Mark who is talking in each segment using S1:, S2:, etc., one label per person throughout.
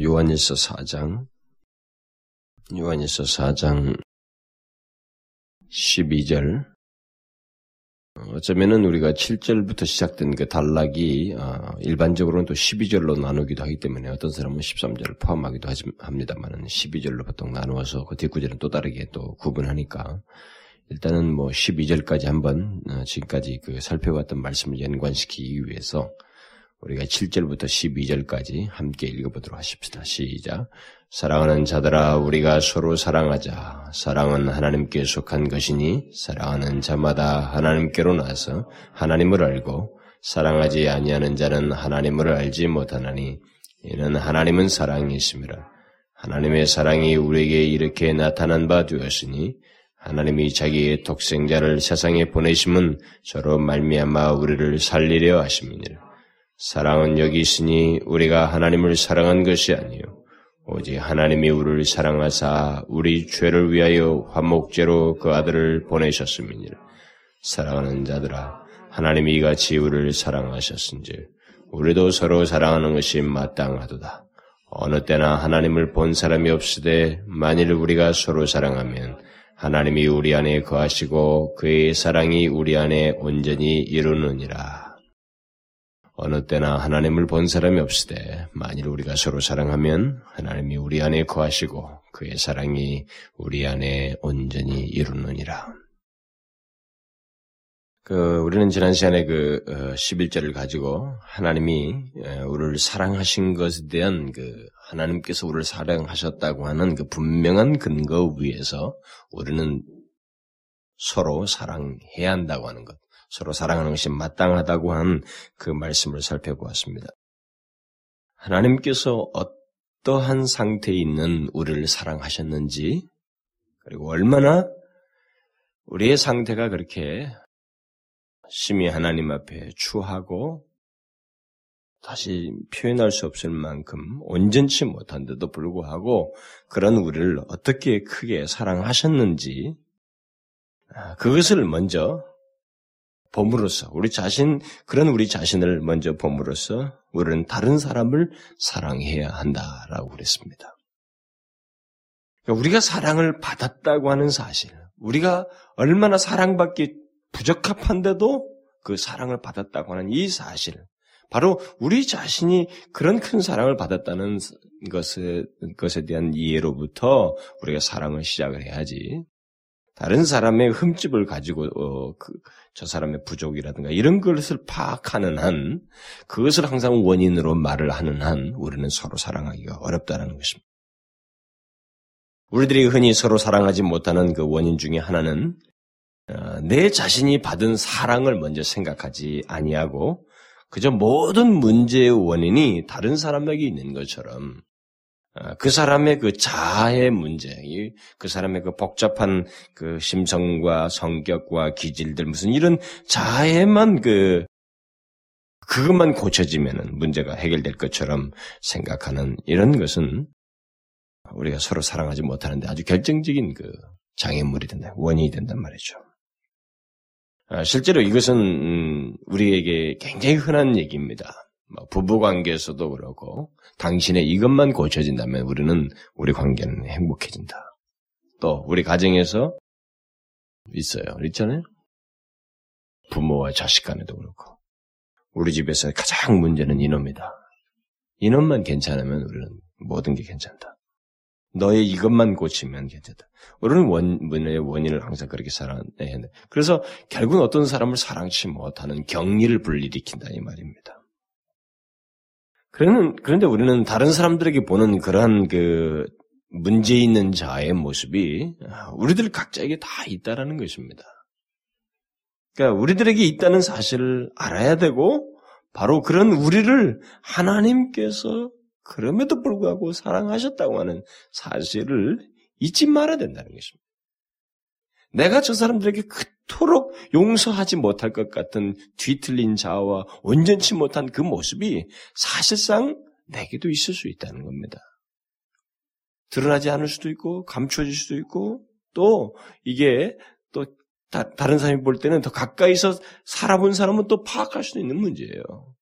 S1: 요한일서 4장, 요한일서 4장 12절. 어쩌면은 우리가 7절부터 시작된 그 단락이 어, 일반적으로는 또 12절로 나누기도 하기 때문에 어떤 사람은 13절을 포함하기도 합니다만은 12절로 보통 나누어서 그 뒷구절은 또 다르게 또 구분하니까 일단은 뭐 12절까지 한번 어, 지금까지 그 살펴봤던 말씀을 연관시키기 위해서 우리가 7절부터 12절까지 함께 읽어보도록 하십시다. 시작. 사랑하는 자들아, 우리가 서로 사랑하자. 사랑은 하나님께 속한 것이니, 사랑하는 자마다 하나님께로 나서 하나님을 알고, 사랑하지 아니하는 자는 하나님을 알지 못하나니, 이는 하나님은 사랑이심이라. 하나님의 사랑이 우리에게 이렇게 나타난 바 되었으니, 하나님이 자기의 독생자를 세상에 보내심은 저로 말미암아 우리를 살리려 하심이니라. 사랑은 여기 있으니 우리가 하나님을 사랑한 것이 아니요 오직 하나님이 우리를 사랑하사 우리 죄를 위하여 화목제로 그 아들을 보내셨음이니라. 사랑하는 자들아 하나님이 이같이 우리를 사랑하셨은즉 우리도 서로 사랑하는 것이 마땅하도다. 어느 때나 하나님을 본 사람이 없으되 만일 우리가 서로 사랑하면 하나님이 우리 안에 거하시고 그의 사랑이 우리 안에 온전히 이루느니라. 어느 때나 하나님을 본 사람이 없으되 만일 우리가 서로 사랑하면 하나님이 우리 안에 거하시고 그의 사랑이 우리 안에 온전히 이루느니라. 그 우리는 지난 시간에 그 11절을 어, 가지고 하나님이 우리를 사랑하신 것에 대한 그 하나님께서 우리를 사랑하셨다고 하는 그 분명한 근거 위에서 우리는 서로 사랑해야 한다고 하는 것. 서로 사랑하는 것이 마땅하다고 한 그 말씀을 살펴보았습니다. 하나님께서 어떠한 상태에 있는 우리를 사랑하셨는지, 그리고 얼마나 우리의 상태가 그렇게 심히 하나님 앞에 추하고 다시 표현할 수 없을 만큼 온전치 못한데도 불구하고 그런 우리를 어떻게 크게 사랑하셨는지 아, 그것을 먼저 봄으로써 우리 자신 그런 우리 자신을 먼저 봄으로써 우리는 다른 사람을 사랑해야 한다라고 그랬습니다. 그러니까 우리가 사랑을 받았다고 하는 사실, 우리가 얼마나 사랑받기 부적합한데도 그 사랑을 받았다고 하는 이 사실, 바로 우리 자신이 그런 큰 사랑을 받았다는 것에, 것에 대한 이해로부터 우리가 사랑을 시작을 해야지. 다른 사람의 흠집을 가지고 어, 그, 저 사람의 부족이라든가 이런 것을 파악하는 한 그것을 항상 원인으로 말을 하는 한 우리는 서로 사랑하기가 어렵다는 것입니다. 우리들이 흔히 서로 사랑하지 못하는 그 원인 중에 하나는 어, 내 자신이 받은 사랑을 먼저 생각하지 아니하고 그저 모든 문제의 원인이 다른 사람에게 있는 것처럼 아, 그 사람의 그 자아의 문제, 그 사람의 그 복잡한 그 심성과 성격과 기질들 무슨 이런 자아에만 그 그것만 고쳐지면은 문제가 해결될 것처럼 생각하는 이런 것은 우리가 서로 사랑하지 못하는데 아주 결정적인 그 장애물이 된다, 원인이 된단 말이죠. 아, 실제로 이것은 음, 우리에게 굉장히 흔한 얘기입니다. 뭐 부부 관계에서도 그렇고 당신의 이것만 고쳐진다면 우리는 우리 관계는 행복해진다. 또 우리 가정에서 있어요. 있잖아요. 부모와 자식 간에도 그렇고 우리 집에서 가장 문제는 이놈이다. 이놈만 괜찮으면 우리는 모든 게 괜찮다. 너의 이것만 고치면 괜찮다. 우리는 원 문의 원인을 항상 그렇게 살아야 돼. 그래서 결국은 어떤 사람을 사랑치 못하는 경리를 불일으킨다 이 말입니다. 그러는, 그런데 우리는 다른 사람들에게 보는 그러한 그 문제 있는 자의 모습이 우리들 각자에게 다 있다라는 것입니다. 그러니까 우리들에게 있다는 사실을 알아야 되고 바로 그런 우리를 하나님께서 그럼에도 불구하고 사랑하셨다고 하는 사실을 잊지 말아야 된다는 것입니다. 내가 저 사람들에게 그 토록 용서하지 못할 것 같은 뒤틀린 자아와 온전치 못한 그 모습이 사실상 내게도 있을 수 있다는 겁니다. 드러나지 않을 수도 있고 감춰질 수도 있고 또 이게 또 다, 른 사람이 볼 때는 더 가까이서 살아본 사람은 또 파악할 수도 있는 문제예요.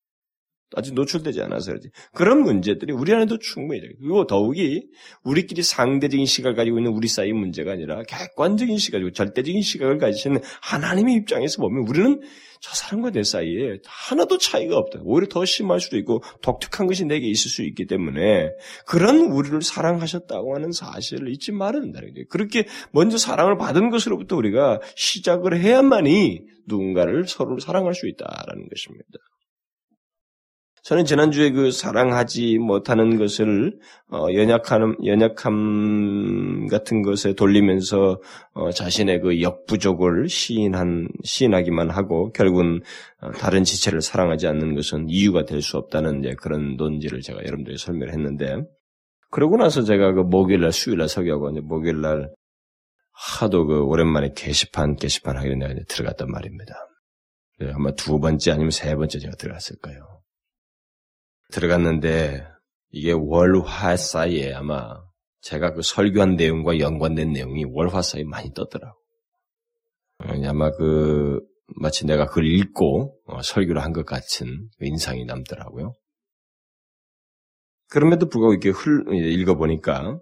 S1: 아직 노출되지 않아서 그렇지. 그런 문제들이 우리 안에도 충분히 돼. 그리고 더욱이 우리끼리 상대적인 시각을 가지고 있는 우리 사이의 문제가 아니라 객관적인 시각이고 절대적인 시각을 가지시는 하나님의 입장에서 보면 우리는 저 사람과 내 사이에 하나도 차이가 없다. 오히려 더 심할 수도 있고 독특한 것이 내게 있을 수 있기 때문에 그런 우리를 사랑하셨다고 하는 사실을 잊지 말아야 된다는 거예요. 그렇게 먼저 사랑을 받은 것으로부터 우리가 시작을 해야만이 누군가를 서로를 사랑할 수 있다라는 것입니다. 저는 지난주에 그 사랑하지 못하는 것을 어, 연약함 연약함 같은 것에 돌리면서 어, 자신의 그 역부족을 시인한 시인하기만 하고 결국은 어, 다른 지체를 사랑하지 않는 것은 이유가 될 수 없다는 이제 그런 논지를 제가 여러분들에게 설명을 했는데 그러고 나서 제가 그 목요일날 수요일날 설교하고 이제 목요일날 하도 그 오랜만에 게시판 게시판 하기로 내가 들어갔단 말입니다. 네, 아마 두 번째 아니면 세 번째 제가 들어갔을 거예요. 들어갔는데 이게 월화 사이에 아마 제가 그 설교한 내용과 연관된 내용이 월화 사이에 많이 떴더라고. 아마 그 마치 내가 그걸 읽고 어, 설교를 한 것 같은 그 인상이 남더라고요. 그럼에도 불구하고 이렇게 흘, 읽어보니까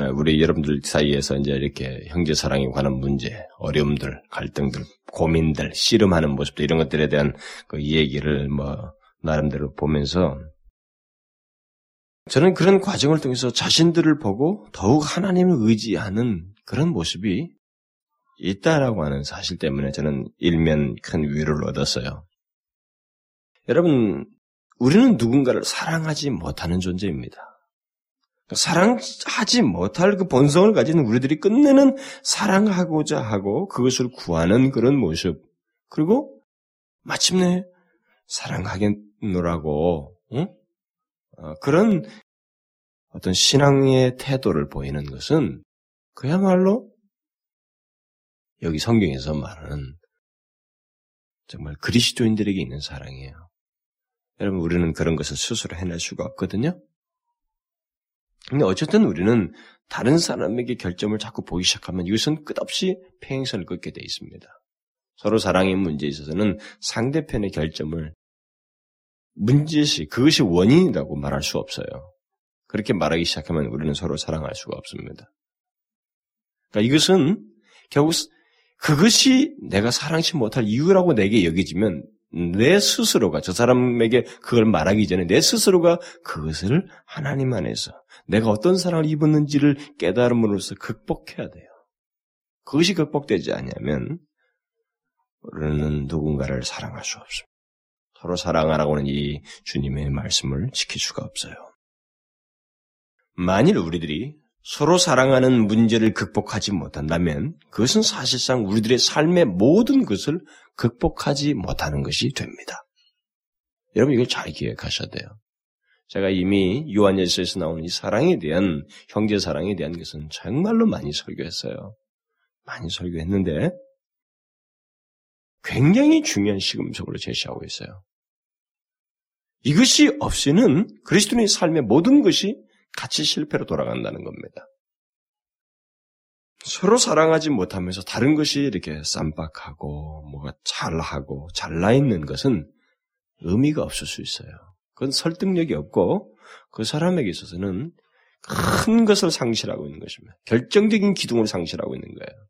S1: 어, 우리 여러분들 사이에서 이제 이렇게 형제 사랑에 관한 문제, 어려움들, 갈등들, 고민들, 씨름하는 모습들 이런 것들에 대한 그 얘기를 뭐 나름대로 보면서 저는 그런 과정을 통해서 자신들을 보고 더욱 하나님을 의지하는 그런 모습이 있다라고 하는 사실 때문에 저는 일면 큰 위로를 얻었어요. 여러분, 우리는 누군가를 사랑하지 못하는 존재입니다. 사랑하지 못할 그 본성을 가진 우리들이 끝내는 사랑하고자 하고 그것을 구하는 그런 모습. 그리고 마침내 사랑하겠노라고 응? 어, 그런 어떤 신앙의 태도를 보이는 것은 그야말로 여기 성경에서 말하는 정말 그리스도인들에게 있는 사랑이에요. 여러분, 우리는 그런 것을 스스로 해낼 수가 없거든요? 근데 어쨌든 우리는 다른 사람에게 결점을 자꾸 보기 시작하면 이것은 끝없이 팽행선을 긋게 돼 있습니다. 서로 사랑의 문제에 있어서는 상대편의 결점을 문제시, 그것이 원인이라고 말할 수 없어요. 그렇게 말하기 시작하면 우리는 서로 사랑할 수가 없습니다. 그러니까 이것은 결국 그것이 내가 사랑치 못할 이유라고 내게 여기지면 내 스스로가 저 사람에게 그걸 말하기 전에 내 스스로가 그것을 하나님 안에서 내가 어떤 사랑을 입었는지를 깨달음으로써 극복해야 돼요. 그것이 극복되지 않으면 우리는 누군가를 사랑할 수 없습니다. 서로 사랑하라고 하는 이 주님의 말씀을 지킬 수가 없어요. 만일 우리들이 서로 사랑하는 문제를 극복하지 못한다면 그것은 사실상 우리들의 삶의 모든 것을 극복하지 못하는 것이 됩니다. 여러분 이걸 잘 기억하셔야 돼요. 제가 이미 요한예서에서 나오는 이 사랑에 대한 형제 사랑에 대한 것은 정말로 많이 설교했어요. 많이 설교했는데 굉장히 중요한 시금석으로 제시하고 있어요. 이것이 없이는 그리스도인의 삶의 모든 것이 같이 실패로 돌아간다는 겁니다. 서로 사랑하지 못하면서 다른 것이 이렇게 쌈박하고 뭐가 잘하고 잘나 있는 것은 의미가 없을 수 있어요. 그건 설득력이 없고 그 사람에게 있어서는 큰 것을 상실하고 있는 것입니다. 결정적인 기둥을 상실하고 있는 거예요.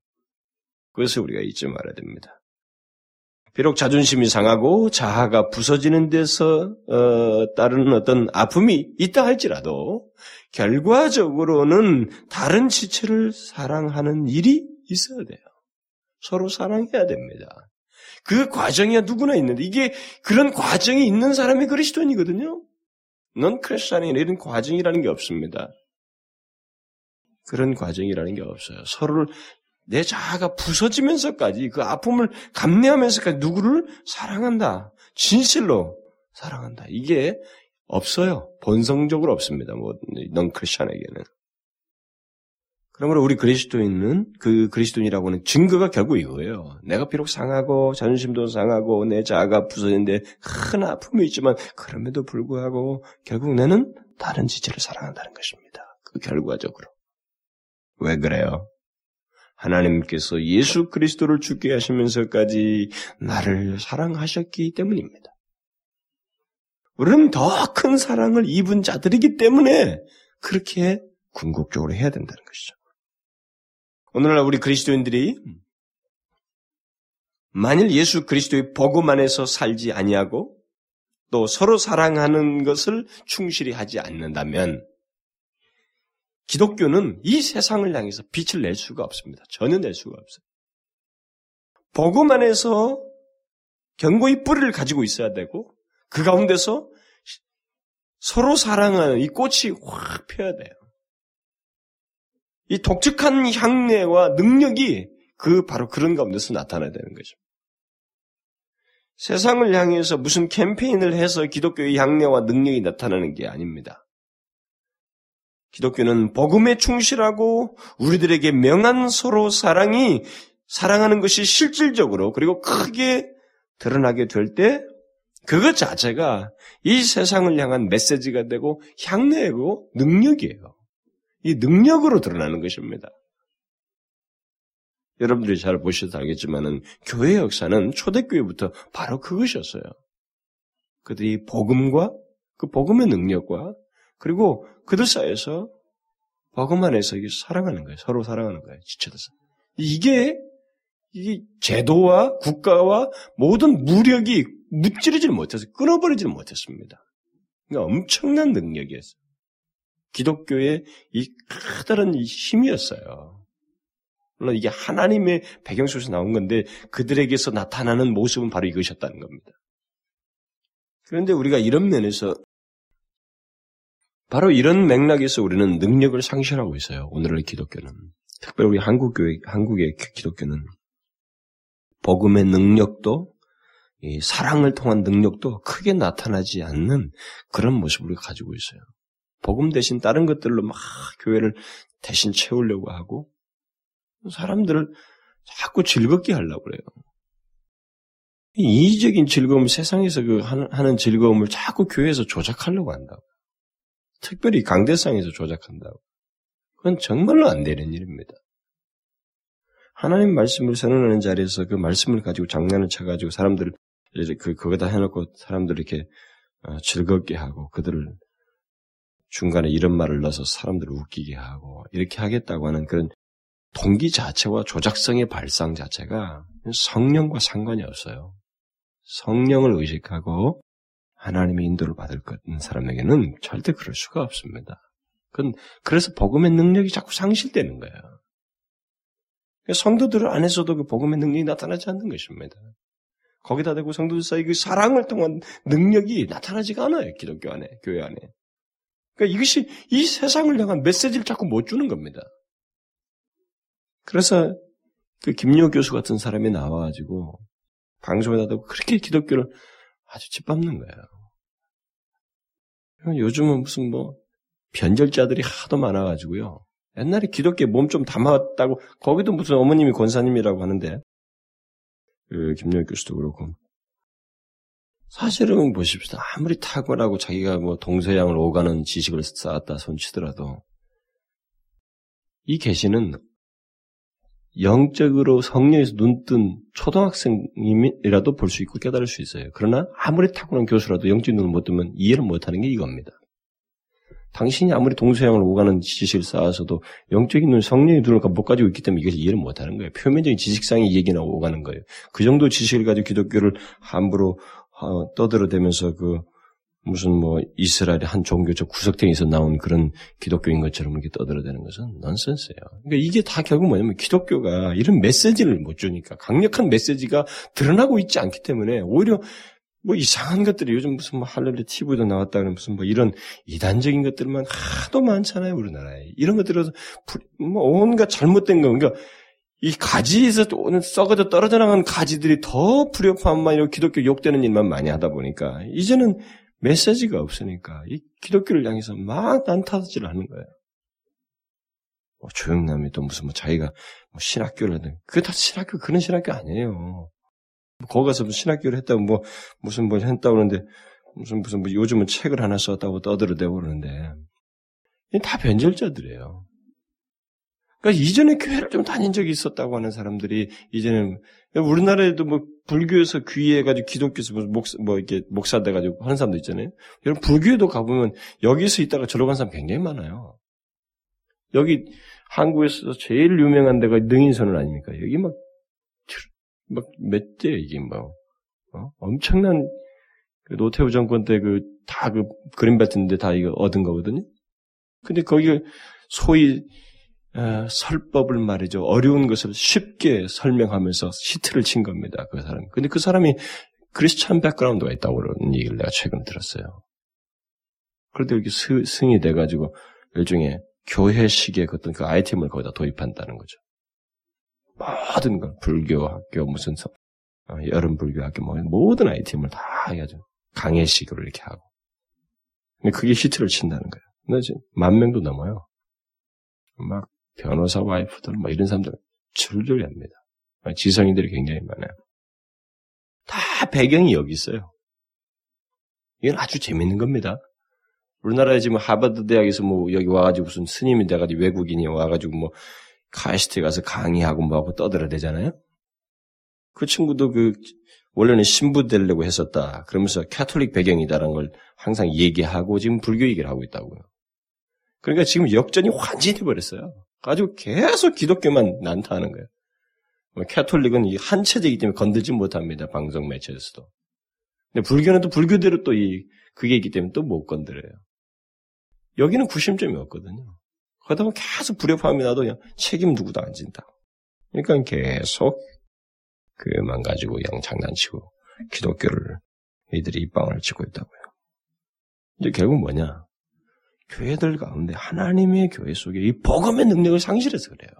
S1: 그것을 우리가 잊지 말아야 됩니다. 비록 자존심이 상하고 자아가 부서지는 데서 어, 따르는 어떤 아픔이 있다 할지라도 결과적으로는 다른 지체를 사랑하는 일이 있어야 돼요. 서로 사랑해야 됩니다. 그 과정이 누구나 있는데 이게 그런 과정이 있는 사람이 그리스도인이거든요. 넌 크리스천이 이런 과정이라는 게 없습니다. 그런 과정이라는 게 없어요. 서로를 내 자아가 부서지면서까지 그 아픔을 감내하면서까지 누구를 사랑한다. 진실로 사랑한다. 이게 없어요. 본성적으로 없습니다. 뭐, 넌 크리스천에게는. 그러므로 우리 그리스도인은 그 그리스도인이라고 하는 증거가 결국 이거예요. 내가 비록 상하고 자존심도 상하고 내 자아가 부서지는데 큰 아픔이 있지만 그럼에도 불구하고 결국 나는 다른 지체를 사랑한다는 것입니다. 그 결과적으로. 왜 그래요? 하나님께서 예수 그리스도를 죽게 하시면서까지 나를 사랑하셨기 때문입니다. 우리는 더 큰 사랑을 입은 자들이기 때문에 그렇게 궁극적으로 해야 된다는 것이죠. 오늘날 우리 그리스도인들이 만일 예수 그리스도의 복음 안에서 살지 아니하고 또 서로 사랑하는 것을 충실히 하지 않는다면 기독교는 이 세상을 향해서 빛을 낼 수가 없습니다. 전혀 낼 수가 없어요. 복음 안에서 견고히 뿌리를 가지고 있어야 되고 그 가운데서 서로 사랑하는 이 꽃이 확 펴야 돼요. 이 독특한 향내와 능력이 그 바로 그런 가운데서 나타나야 되는 거죠. 세상을 향해서 무슨 캠페인을 해서 기독교의 향내와 능력이 나타나는 게 아닙니다. 기독교는 복음에 충실하고 우리들에게 명한 서로 사랑이 사랑하는 것이 실질적으로 그리고 크게 드러나게 될 때 그것 자체가 이 세상을 향한 메시지가 되고 향내고 능력이에요. 이 능력으로 드러나는 것입니다. 여러분들이 잘 보셔도 알겠지만은 교회 역사는 초대교회부터 바로 그것이었어요. 그들이 복음과 그 복음의 능력과 그리고 그들 사이에서 복음 안에서 사랑하는 거예요. 서로 사랑하는 거예요. 지쳐서. 이게 이 제도와 국가와 모든 무력이 무찌르지를 못해서 끊어버리지를 못했습니다. 그러니까 엄청난 능력이었어요. 기독교의 이 커다란 힘이었어요. 물론 이게 하나님의 배경 속에서 나온 건데 그들에게서 나타나는 모습은 바로 이것이었다는 겁니다. 그런데 우리가 이런 면에서 바로 이런 맥락에서 우리는 능력을 상실하고 있어요. 오늘의 기독교는. 특별히 우리 한국 교회, 한국의 기독교는 복음의 능력도 사랑을 통한 능력도 크게 나타나지 않는 그런 모습을 가지고 있어요. 복음 대신 다른 것들로 막 교회를 대신 채우려고 하고 사람들을 자꾸 즐겁게 하려고 그래요. 이의적인 즐거움, 세상에서 그 하는 즐거움을 자꾸 교회에서 조작하려고 한다고. 특별히 강대상에서 조작한다고. 그건 정말로 안 되는 일입니다. 하나님 말씀을 선언하는 자리에서 그 말씀을 가지고 장난을 쳐가지고 사람들을 그 그거다 해놓고 사람들 이렇게 어, 즐겁게 하고 그들을 중간에 이런 말을 넣어서 사람들을 웃기게 하고 이렇게 하겠다고 하는 그런 동기 자체와 조작성의 발상 자체가 성령과 상관이 없어요. 성령을 의식하고 하나님의 인도를 받을 사람에게는 절대 그럴 수가 없습니다. 그건 그래서 복음의 능력이 자꾸 상실되는 거예요. 성도들 안에서도 그 복음의 능력이 나타나지 않는 것입니다. 거기다 대고 성도들 사이 그 사랑을 통한 능력이 나타나지가 않아요. 기독교 안에, 교회 안에. 그러니까 이것이 이 세상을 향한 메시지를 자꾸 못 주는 겁니다. 그래서 그 김용 교수 같은 사람이 나와가지고 방송에다 대고 그렇게 기독교를 아주 짓밟는 거예요. 요즘은 무슨 뭐 변절자들이 하도 많아가지고요. 옛날에 기독교에 몸 좀 담았다고 거기도 무슨 어머님이 권사님이라고 하는데 그 김용 교수도 그렇고 사실은 보십시오. 아무리 탁월하고 자기가 뭐 동서양을 오가는 지식을 쌓았다 손치더라도 이 계시는 영적으로 성령에서 눈뜬 초등학생이라도 볼 수 있고 깨달을 수 있어요. 그러나 아무리 탁월한 교수라도 영적 눈을 못 뜨면 이해를 못하는 게 이겁니다. 당신이 아무리 동서양을 오가는 지식을 쌓아서도 영적인 눈, 성령의 눈을 못 가지고 있기 때문에 이것을 이해를 못하는 거예요. 표면적인 지식상의 얘기나 오가는 거예요. 그 정도 지식을 가지고 기독교를 함부로 어, 떠들어대면서 그 무슨 뭐 이스라엘의 한 종교적 구석탱이에서 나온 그런 기독교인 것처럼 이렇게 떠들어대는 것은 넌센스예요. 그러니까 이게 다 결국 뭐냐면 기독교가 이런 메시지를 못 주니까 강력한 메시지가 드러나고 있지 않기 때문에 오히려 뭐 이상한 것들이 요즘 무슨 뭐 할렐루야 TV도 나왔다는 무슨 뭐 이런 이단적인 것들만 하도 많잖아요 우리나라에 이런 것들에서 뭐 온갖 잘못된 거 그러니까 이 가지에서 오는 썩어져 떨어져 나간 가지들이 더 불협화만 이런 기독교 욕되는 일만 많이 하다 보니까 이제는 메시지가 없으니까 이 기독교를 향해서 막 난타지를 하는 거예요. 뭐 조영남이 또 무슨 뭐 자기가 뭐 신학교를 하든 그게 다 신학교 그런 신학교 아니에요. 거기 가서 신학교를 했다고 뭐 무슨 뭐 했다고 그러는데 무슨 무슨 뭐 요즘은 책을 하나 썼다고 떠들어대고 그러는데 다 변절자들이에요. 그러니까 이전에 교회를 좀 다닌 적이 있었다고 하는 사람들이 이제는 우리나라에도 뭐 불교에서 귀해가지고 기독교에서 목사, 뭐 이렇게 목사 돼가지고 하는 사람도 있잖아요. 여러분 불교에도 가보면 여기서 있다가 저러 간 사람 굉장히 많아요. 여기 한국에서 제일 유명한 데가 능인선언 아닙니까? 여기 막, 막 몇 대, 이게 뭐, 어? 엄청난 그 노태우 정권 때 그, 다그 그린벨트인데 다 이거 얻은 거거든요. 근데 거기 소위 어, 설법을 말이죠. 어려운 것을 쉽게 설명하면서 히트를 친 겁니다. 그 사람. 근데 그 사람이 Christian background가 있다고 그러는 얘기를 내가 최근 들었어요. 그런데 이렇게 스, 승이 돼가지고 일종의 교회식의 그 어떤 그 아이템을 거기다 도입한다는 거죠. 모든 걸 불교 학교 무슨 어, 여름 불교 학교 뭐 모든 아이템을 다 해가지고 강해식으로 이렇게 하고. 그게 히트를 친다는 거예요. 근데 지금 만 명도 넘어요. 막 변호사 와이프들 뭐 이런 사람들 줄줄이 합니다. 지성인들이 굉장히 많아요. 다 배경이 여기 있어요. 이건 아주 재밌는 겁니다. 우리나라에 지금 하버드 대학에서 뭐 여기 와가지고 무슨 스님이 돼가지고 외국인이 와가지고 뭐 카이스트에 가서 강의하고 뭐 하고 떠들어대잖아요. 그 친구도 그 원래는 신부 되려고 했었다. 그러면서 캐톨릭 배경이다라는 걸 항상 얘기하고 지금 불교 얘기를 하고 있다고요. 그러니까 지금 역전이 완전히 버렸어요. 가지고 계속 기독교만 난타하는 거예요. 뭐 캐톨릭은 한 체제이기 때문에 건들지 못합니다. 방송 매체에서도. 근데 불교는 또 불교대로 또 이 그게 있기 때문에 또 못 건드려요. 여기는 구심점이 없거든요. 그러다 보면 계속 불협화음이 나도 그냥 책임 누구도 안 진다. 그러니까 계속 그만 가지고 양 장난치고 기독교를 이들이 입방을 치고 있다고요. 이제 결국 뭐냐? 교회들 가운데 하나님의 교회 속에 이 복음의 능력을 상실해서 그래요.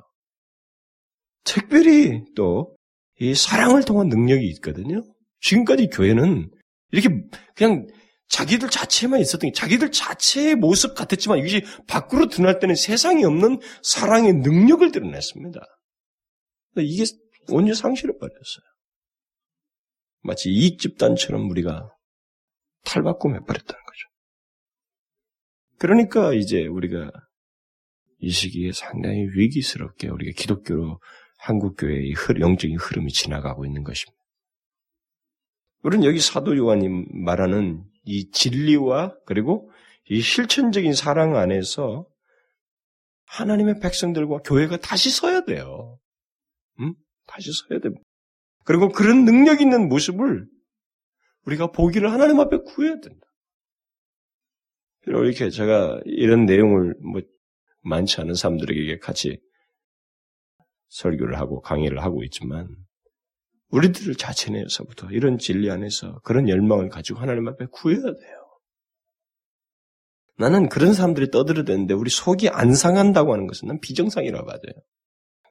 S1: 특별히 또 이 사랑을 통한 능력이 있거든요. 지금까지 교회는 이렇게 그냥 자기들 자체만 있었던 게 자기들 자체의 모습 같았지만 이것이 밖으로 드러날 때는 세상에 없는 사랑의 능력을 드러냈습니다. 이게 온전히 상실해 버렸어요. 마치 이익 집단처럼 우리가 탈바꿈해 버렸다는 거죠. 그러니까 이제 우리가 이 시기에 상당히 위기스럽게 우리가 기독교로 한국 교회의 영적인 흐름이 지나가고 있는 것입니다. 우리는 여기 사도 요한이 말하는 이 진리와 그리고 이 실천적인 사랑 안에서 하나님의 백성들과 교회가 다시 서야 돼요. 음? 다시 서야 됩니다. 그리고 그런 능력 있는 모습을 우리가 보기를 하나님 앞에 구해야 된다. 이렇게 제가 이런 내용을 뭐 많지 않은 사람들에게 같이 설교를 하고 강의를 하고 있지만 우리들 자체 내에서부터 이런 진리 안에서 그런 열망을 가지고 하나님 앞에 구해야 돼요. 나는 그런 사람들이 떠들어대는데 우리 속이 안 상한다고 하는 것은 난 비정상이라고 봐요.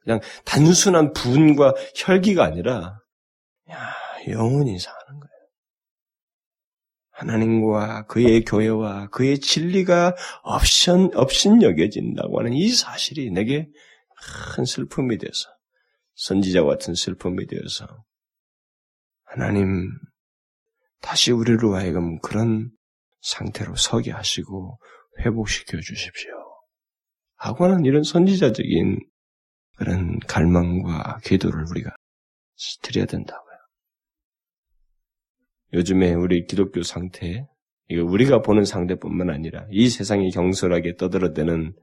S1: 그냥 단순한 분과 혈기가 아니라 야, 영혼이 사는 거예요. 하나님과 그의 교회와 그의 진리가 없인, 없인 여겨진다고 하는 이 사실이 내게 큰 슬픔이 되어서 선지자 같은 슬픔이 되어서 하나님 다시 우리로 하여금 그런 상태로 서게 하시고 회복시켜 주십시오. 하고 하는 이런 선지자적인 그런 갈망과 기도를 우리가 드려야 된다고요. 요즘에 우리 기독교 상태, 이거 우리가 보는 상태뿐만 아니라 이 세상이 경솔하게 떠들어대는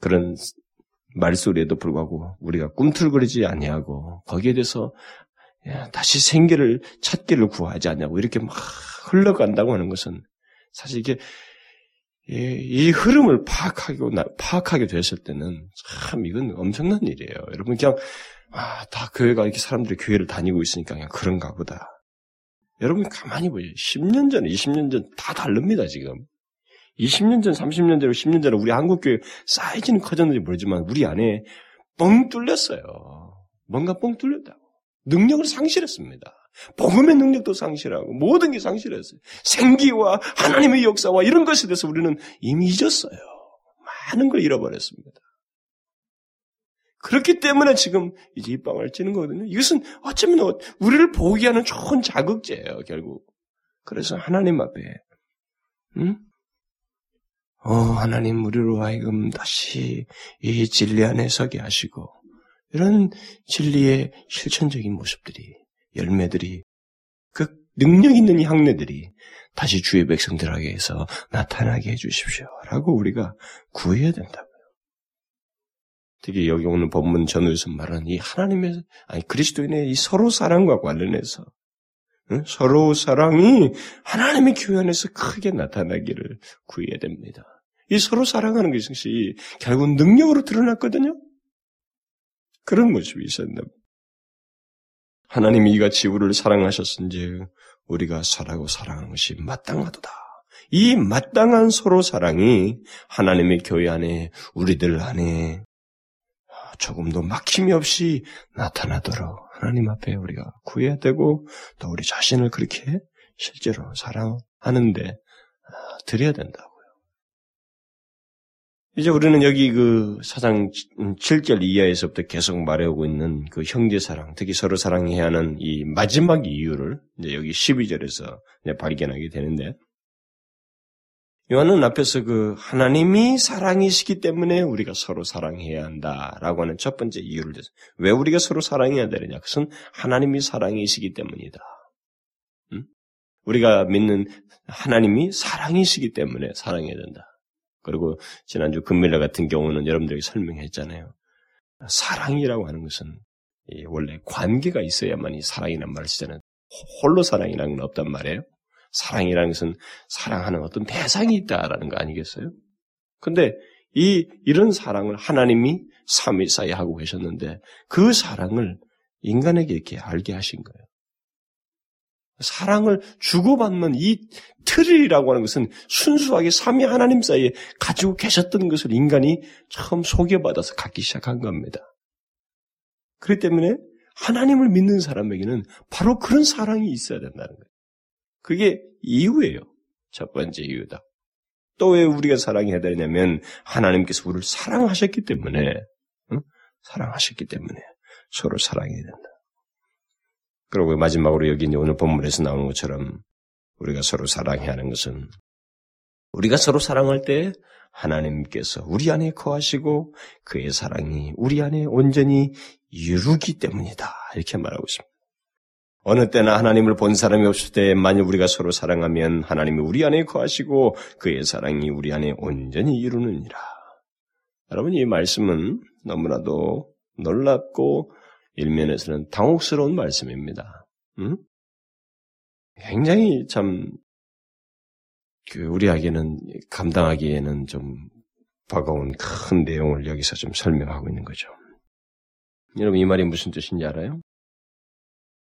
S1: 그런 말소리에도 불구하고 우리가 꿈틀거리지 아니하고 거기에 대해서 다시 생계를 찾기를 구하지 않냐고 이렇게 막 흘러간다고 하는 것은 사실 이게 이 흐름을 파악하고 파악하게 됐을 때는 참 이건 엄청난 일이에요. 여러분 그냥 아, 다 교회가 이렇게 사람들이 교회를 다니고 있으니까 그냥 그런가 보다. 여러분 가만히 보세요. 10년 전, 20년 전 다 다릅니다, 지금. 20년 전, 30년 전, 10년 전에 우리 한국교회 사이즈는 커졌는지 모르지만 우리 안에 뻥 뚫렸어요. 뭔가 뻥 뚫렸다고. 능력을 상실했습니다. 복음의 능력도 상실하고 모든 게 상실했어요. 생기와 하나님의 역사와 이런 것에 대해서 우리는 이미 잊었어요. 많은 걸 잃어버렸습니다. 그렇기 때문에 지금 이제 입방을 찌는 거거든요. 이것은 어쩌면 우리를 보게 하는 좋은 자극제예요, 결국. 그래서 하나님 앞에, 응?
S2: 어, 하나님 우리로 하여금 다시 이 진리 안에 서게 하시고 이런 진리의 실천적인 모습들이 열매들이 그 능력 있는 향내들이 다시 주의 백성들에게 해서 나타나게 해주십시오. 라고 우리가 구해야 된다고요. 특히 여기 오늘 본문 전후에서 말하는 이 하나님의, 아니, 그리스도인의 이 서로 사랑과 관련해서 응? 서로 사랑이 하나님의 교회 안에서 크게 나타나기를 구해야 됩니다. 이 서로 사랑하는 것이 결국 능력으로 드러났거든요? 그런 모습이 있었는데. 하나님이 이같이 우리를 사랑하셨은지 우리가 살하고 사랑하는 것이 마땅하도다. 이 마땅한 서로 사랑이 하나님의 교회 안에 우리들 안에 조금도 막힘이 없이 나타나도록 하나님 앞에 우리가 구해야 되고 또 우리 자신을 그렇게 실제로 사랑하는데 아, 드려야 된다고요. 이제 우리는 여기 그 사상 7절 이하에서부터 계속 말해오고 있는 그 형제 사랑, 특히 서로 사랑해야 하는 이 마지막 이유를 이제 여기 12절에서 발견하게 되는데 요한은 앞에서 그 하나님이 사랑이시기 때문에 우리가 서로 사랑해야 한다라고 하는 첫 번째 이유를 대서 왜 우리가 서로 사랑해야 되느냐? 그것은 하나님이 사랑이시기 때문이다. 음? 우리가 믿는 하나님이 사랑이시기 때문에 사랑해야 된다. 그리고 지난주 금밀라 같은 경우는 여러분들에게 설명했잖아요. 사랑이라고 하는 것은 원래 관계가 있어야만 이 사랑이란 말을 쓰잖아요. 홀로 사랑이라는 건 없단 말이에요. 사랑이라는 것은 사랑하는 어떤 대상이 있다라는 거 아니겠어요? 근데 이, 이런 사랑을 하나님이 삼위사에 하고 계셨는데 그 사랑을 인간에게 이렇게 알게 하신 거예요. 사랑을 주고받는 이 틀이라고 하는 것은 순수하게 삼위 하나님 사이에 가지고 계셨던 것을 인간이 처음 소개받아서 갖기 시작한 겁니다. 그렇기 때문에 하나님을 믿는 사람에게는 바로 그런 사랑이 있어야 된다는 거예요. 그게 이유예요. 첫 번째 이유다. 또 왜 우리가 사랑해야 되냐면 하나님께서 우리를 사랑하셨기 때문에 응? 사랑하셨기 때문에 서로 사랑해야 된다. 그리고 마지막으로 여기 이제 오늘 본문에서 나오는 것처럼 우리가 서로 사랑해야 하는 것은 우리가 서로 사랑할 때 하나님께서 우리 안에 거하시고 그의 사랑이 우리 안에 온전히 이루기 때문이다. 이렇게 말하고 있습니다. 어느 때나 하나님을 본 사람이 없을 때 만일 우리가 서로 사랑하면 하나님이 우리 안에 거하시고 그의 사랑이 우리 안에 온전히 이루느니라. 여러분 이 말씀은 너무나도 놀랍고 일면에서는 당혹스러운 말씀입니다. 음? 굉장히 참, 그 우리에게는 감당하기에는 좀 버거운 큰 내용을 여기서 좀 설명하고 있는 거죠. 여러분 이 말이 무슨 뜻인지 알아요?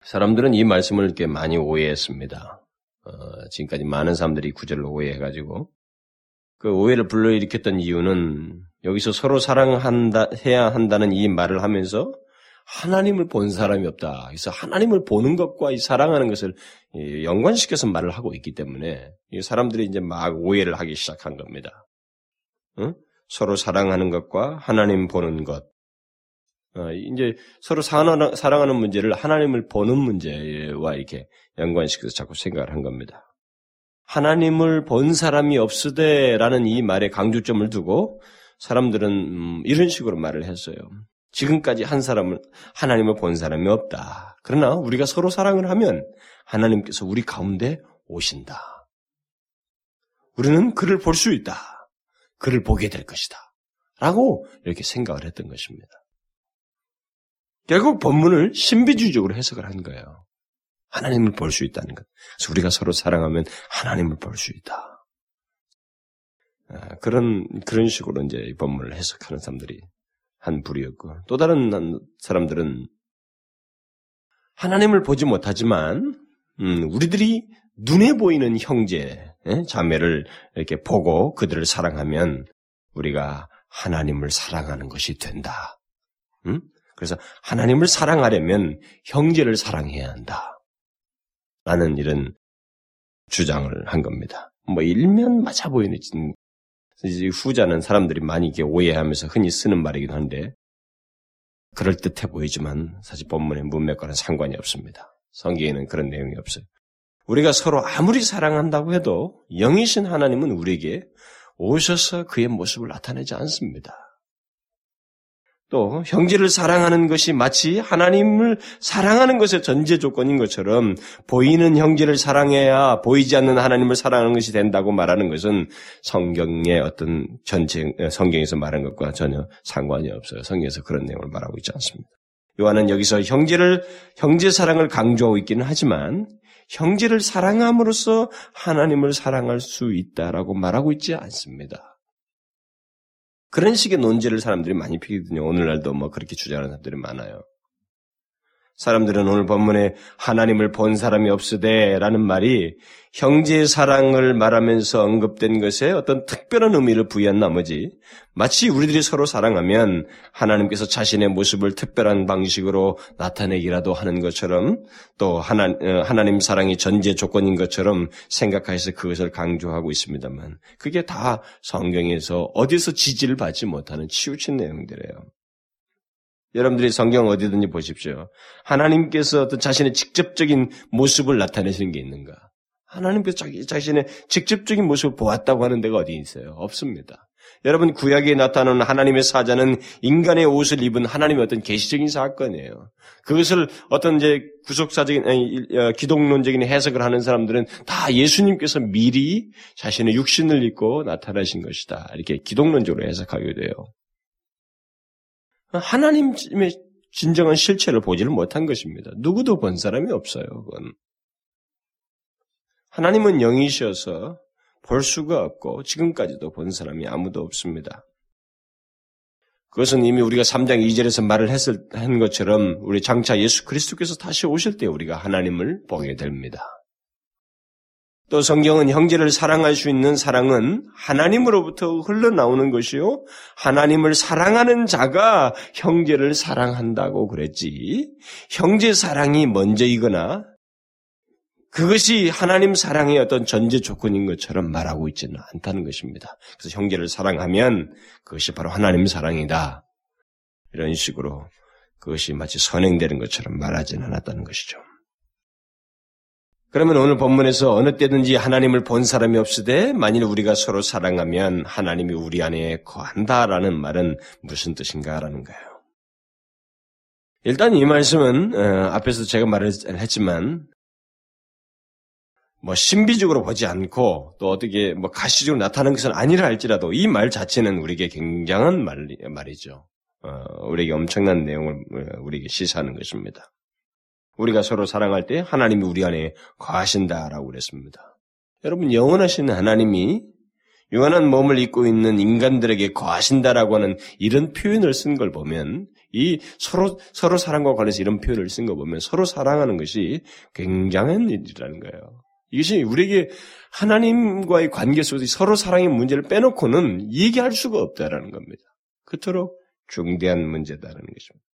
S2: 사람들은 이 말씀을 이렇게 많이 오해했습니다. 어, 지금까지 많은 사람들이 구절로 오해해가지고 그 오해를 불러일으켰던 이유는 여기서 서로 사랑한다 해야 한다는 이 말을 하면서 하나님을 본 사람이 없다. 그래서 하나님을 보는 것과 이 사랑하는 것을 연관시켜서 말을 하고 있기 때문에 사람들이 이제 막 오해를 하기 시작한 겁니다. 응? 서로 사랑하는 것과 하나님 보는 것, 어, 이제 서로 사랑하는 문제를 하나님을 보는 문제와 이렇게 연관시켜서 자꾸 생각을 한 겁니다. 하나님을 본 사람이 없으되라는 이 말에 강조점을 두고 사람들은 음, 이런 식으로 말을 했어요. 지금까지 한 사람을 하나님을 본 사람이 없다. 그러나 우리가 서로 사랑을 하면 하나님께서 우리 가운데 오신다. 우리는 그를 볼 수 있다. 그를 보게 될 것이다. 라고 이렇게 생각을 했던 것입니다. 결국 본문을 신비주의적으로 해석을 한 거예요. 하나님을 볼 수 있다는 것. 그래서 우리가 서로 사랑하면 하나님을 볼 수 있다. 아, 그런, 그런 식으로 이제 이 본문을 해석하는 사람들이 한 부류였고, 또 다른 사람들은 하나님을 보지 못하지만, 음, 우리들이 눈에 보이는 형제, 예, 자매를 이렇게 보고 그들을 사랑하면 우리가 하나님을 사랑하는 것이 된다. 음? 그래서 하나님을 사랑하려면 형제를 사랑해야 한다. 라는 이런 주장을 한 겁니다. 뭐 일면 맞아 보이는 후자는 사람들이 많이 이게 오해하면서 흔히 쓰는 말이기도 한데 그럴 듯해 보이지만 사실 본문의 문맥과는 상관이 없습니다. 성경에는 그런 내용이 없어요. 우리가 서로 아무리 사랑한다고 해도 영이신 하나님은 우리에게 오셔서 그의 모습을 나타내지 않습니다. 또 형제를 사랑하는 것이 마치 하나님을 사랑하는 것의 전제 조건인 것처럼 보이는 형제를 사랑해야 보이지 않는 하나님을 사랑하는 것이 된다고 말하는 것은 성경의 어떤 전체 성경에서 말한 것과 전혀 상관이 없어요. 성경에서 그런 내용을 말하고 있지 않습니다. 요한은 여기서 형제를 형제 사랑을 강조하고 있기는 하지만 형제를 사랑함으로써 하나님을 사랑할 수 있다라고 말하고 있지 않습니다. 그런 식의 논제를 사람들이 많이 피거든요. 오늘날도 뭐 그렇게 주장하는 사람들이 많아요. 사람들은 오늘 본문에 하나님을 본 사람이 없으되라는 말이 형제의 사랑을 말하면서 언급된 것에 어떤 특별한 의미를 부여한 나머지 마치 우리들이 서로 사랑하면 하나님께서 자신의 모습을 특별한 방식으로 나타내기라도 하는 것처럼 또 하나, 어, 하나님 사랑이 전제 조건인 것처럼 생각해서 그것을 강조하고 있습니다만 그게 다 성경에서 어디서 지지를 받지 못하는 치우친 내용들이에요. 여러분들이 성경 어디든지 보십시오. 하나님께서 어떤 자신의 직접적인 모습을 나타내시는 게 있는가? 하나님께서 자기 자신의 직접적인 모습을 보았다고 하는 데가 어디 있어요? 없습니다. 여러분 구약에 나타나는 하나님의 사자는 인간의 옷을 입은 하나님의 어떤 계시적인 사건이에요. 그것을 어떤 이제 구속사적인 아니, 어, 기독론적인 해석을 하는 사람들은 다 예수님께서 미리 자신의 육신을 입고 나타나신 것이다. 이렇게 기독론적으로 해석하게 돼요. 하나님의 진정한 실체를 보지를 못한 것입니다. 누구도 본 사람이 없어요, 그건. 하나님은 영이셔서 볼 수가 없고 지금까지도 본 사람이 아무도 없습니다. 그것은 이미 우리가 3장 2절에서 말을 했을, 한 것처럼 우리 장차 예수 그리스도께서 다시 오실 때 우리가 하나님을 보게 됩니다. 또 성경은 형제를 사랑할 수 있는 사랑은 하나님으로부터 흘러나오는 것이요. 하나님을 사랑하는 자가 형제를 사랑한다고 그랬지. 형제 사랑이 먼저이거나 그것이 하나님 사랑의 어떤 전제 조건인 것처럼 말하고 있지는 않다는 것입니다. 그래서 형제를 사랑하면 그것이 바로 하나님 사랑이다. 이런 식으로 그것이 마치 선행되는 것처럼 말하지는 않았다는 것이죠. 그러면 오늘 본문에서 어느 때든지 하나님을 본 사람이 없으되 만일 우리가 서로 사랑하면 하나님이 우리 안에 거한다라는 말은 무슨 뜻인가라는 거예요. 일단 이 말씀은 어, 앞에서 제가 말을 했지만 뭐 신비적으로 보지 않고 또 어떻게 뭐 가시적으로 나타나는 것은 아니라 할지라도 이 말 자체는 우리에게 굉장한 말, 말이죠. 어, 우리에게 엄청난 내용을 어, 우리에게 시사하는 것입니다. 우리가 서로 사랑할 때 하나님이 우리 안에 거하신다라고 그랬습니다. 여러분 영원하신 하나님이 영원한 몸을 입고 있는 인간들에게 거하신다라고 하는 이런 표현을 쓴 걸 보면 이 서로 서로 사랑과 관련해서 이런 표현을 쓴 거 보면 서로 사랑하는 것이 굉장한 일이라는 거예요. 이것이 우리에게 하나님과의 관계 속에서 서로 사랑의 문제를 빼놓고는 얘기할 수가 없다라는 겁니다. 그토록 중대한 문제다라는 것입니다.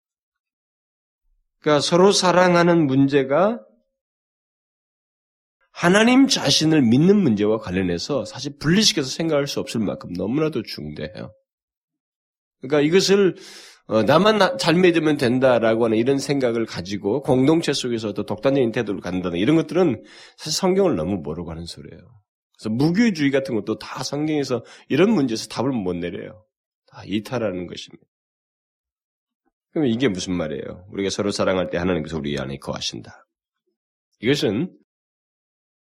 S2: 그러니까 서로 사랑하는 문제가 하나님 자신을 믿는 문제와 관련해서 사실 분리시켜서 생각할 수 없을 만큼 너무나도 중대해요. 그러니까 이것을 어, 나만 잘 믿으면 된다라고 하는 이런 생각을 가지고 공동체 속에서 또 독단적인 태도를 갖는다는 이런 것들은 사실 성경을 너무 모르고 하는 소리예요. 그래서 무교주의 같은 것도 다 성경에서 이런 문제에서 답을 못 내려요. 다 이탈하는 것입니다. 그럼 이게 무슨 말이에요? 우리가 서로 사랑할 때 하나님께서 우리 안에 거하신다. 이것은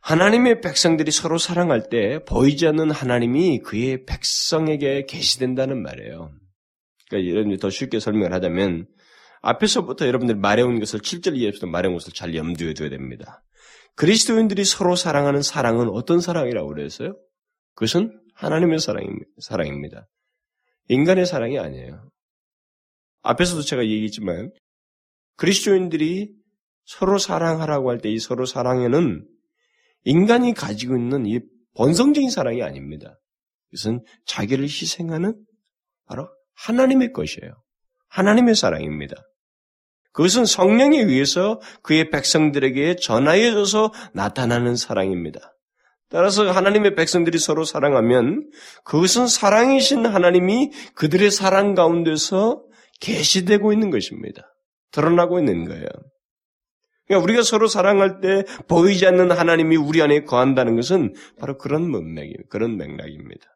S2: 하나님의 백성들이 서로 사랑할 때 보이지 않는 하나님이 그의 백성에게 계시된다는 말이에요. 그러니까 여러분이 더 쉽게 설명을 하자면 앞에서부터 여러분들이 말해온 것을 7절 이하부터 말해온 것을 잘 염두에 둬야 됩니다. 그리스도인들이 서로 사랑하는 사랑은 어떤 사랑이라고 그랬어요? 그것은 하나님의 사랑입니다. 인간의 사랑이 아니에요. 앞에서도 제가 얘기했지만 그리스도인들이 서로 사랑하라고 할 때 이 서로 사랑에는 인간이 가지고 있는 이 본성적인 사랑이 아닙니다. 이것은 자기를 희생하는 바로 하나님의 것이에요. 하나님의 사랑입니다. 그것은 성령에 의해서 그의 백성들에게 전하여져서 나타나는 사랑입니다. 따라서 하나님의 백성들이 서로 사랑하면 그것은 사랑이신 하나님이 그들의 사랑 가운데서 계시되고 있는 것입니다. 드러나고 있는 거예요. 그러니까 우리가 서로 사랑할 때 보이지 않는 하나님이 우리 안에 거한다는 것은 바로 그런 문맥이 그런 맥락입니다.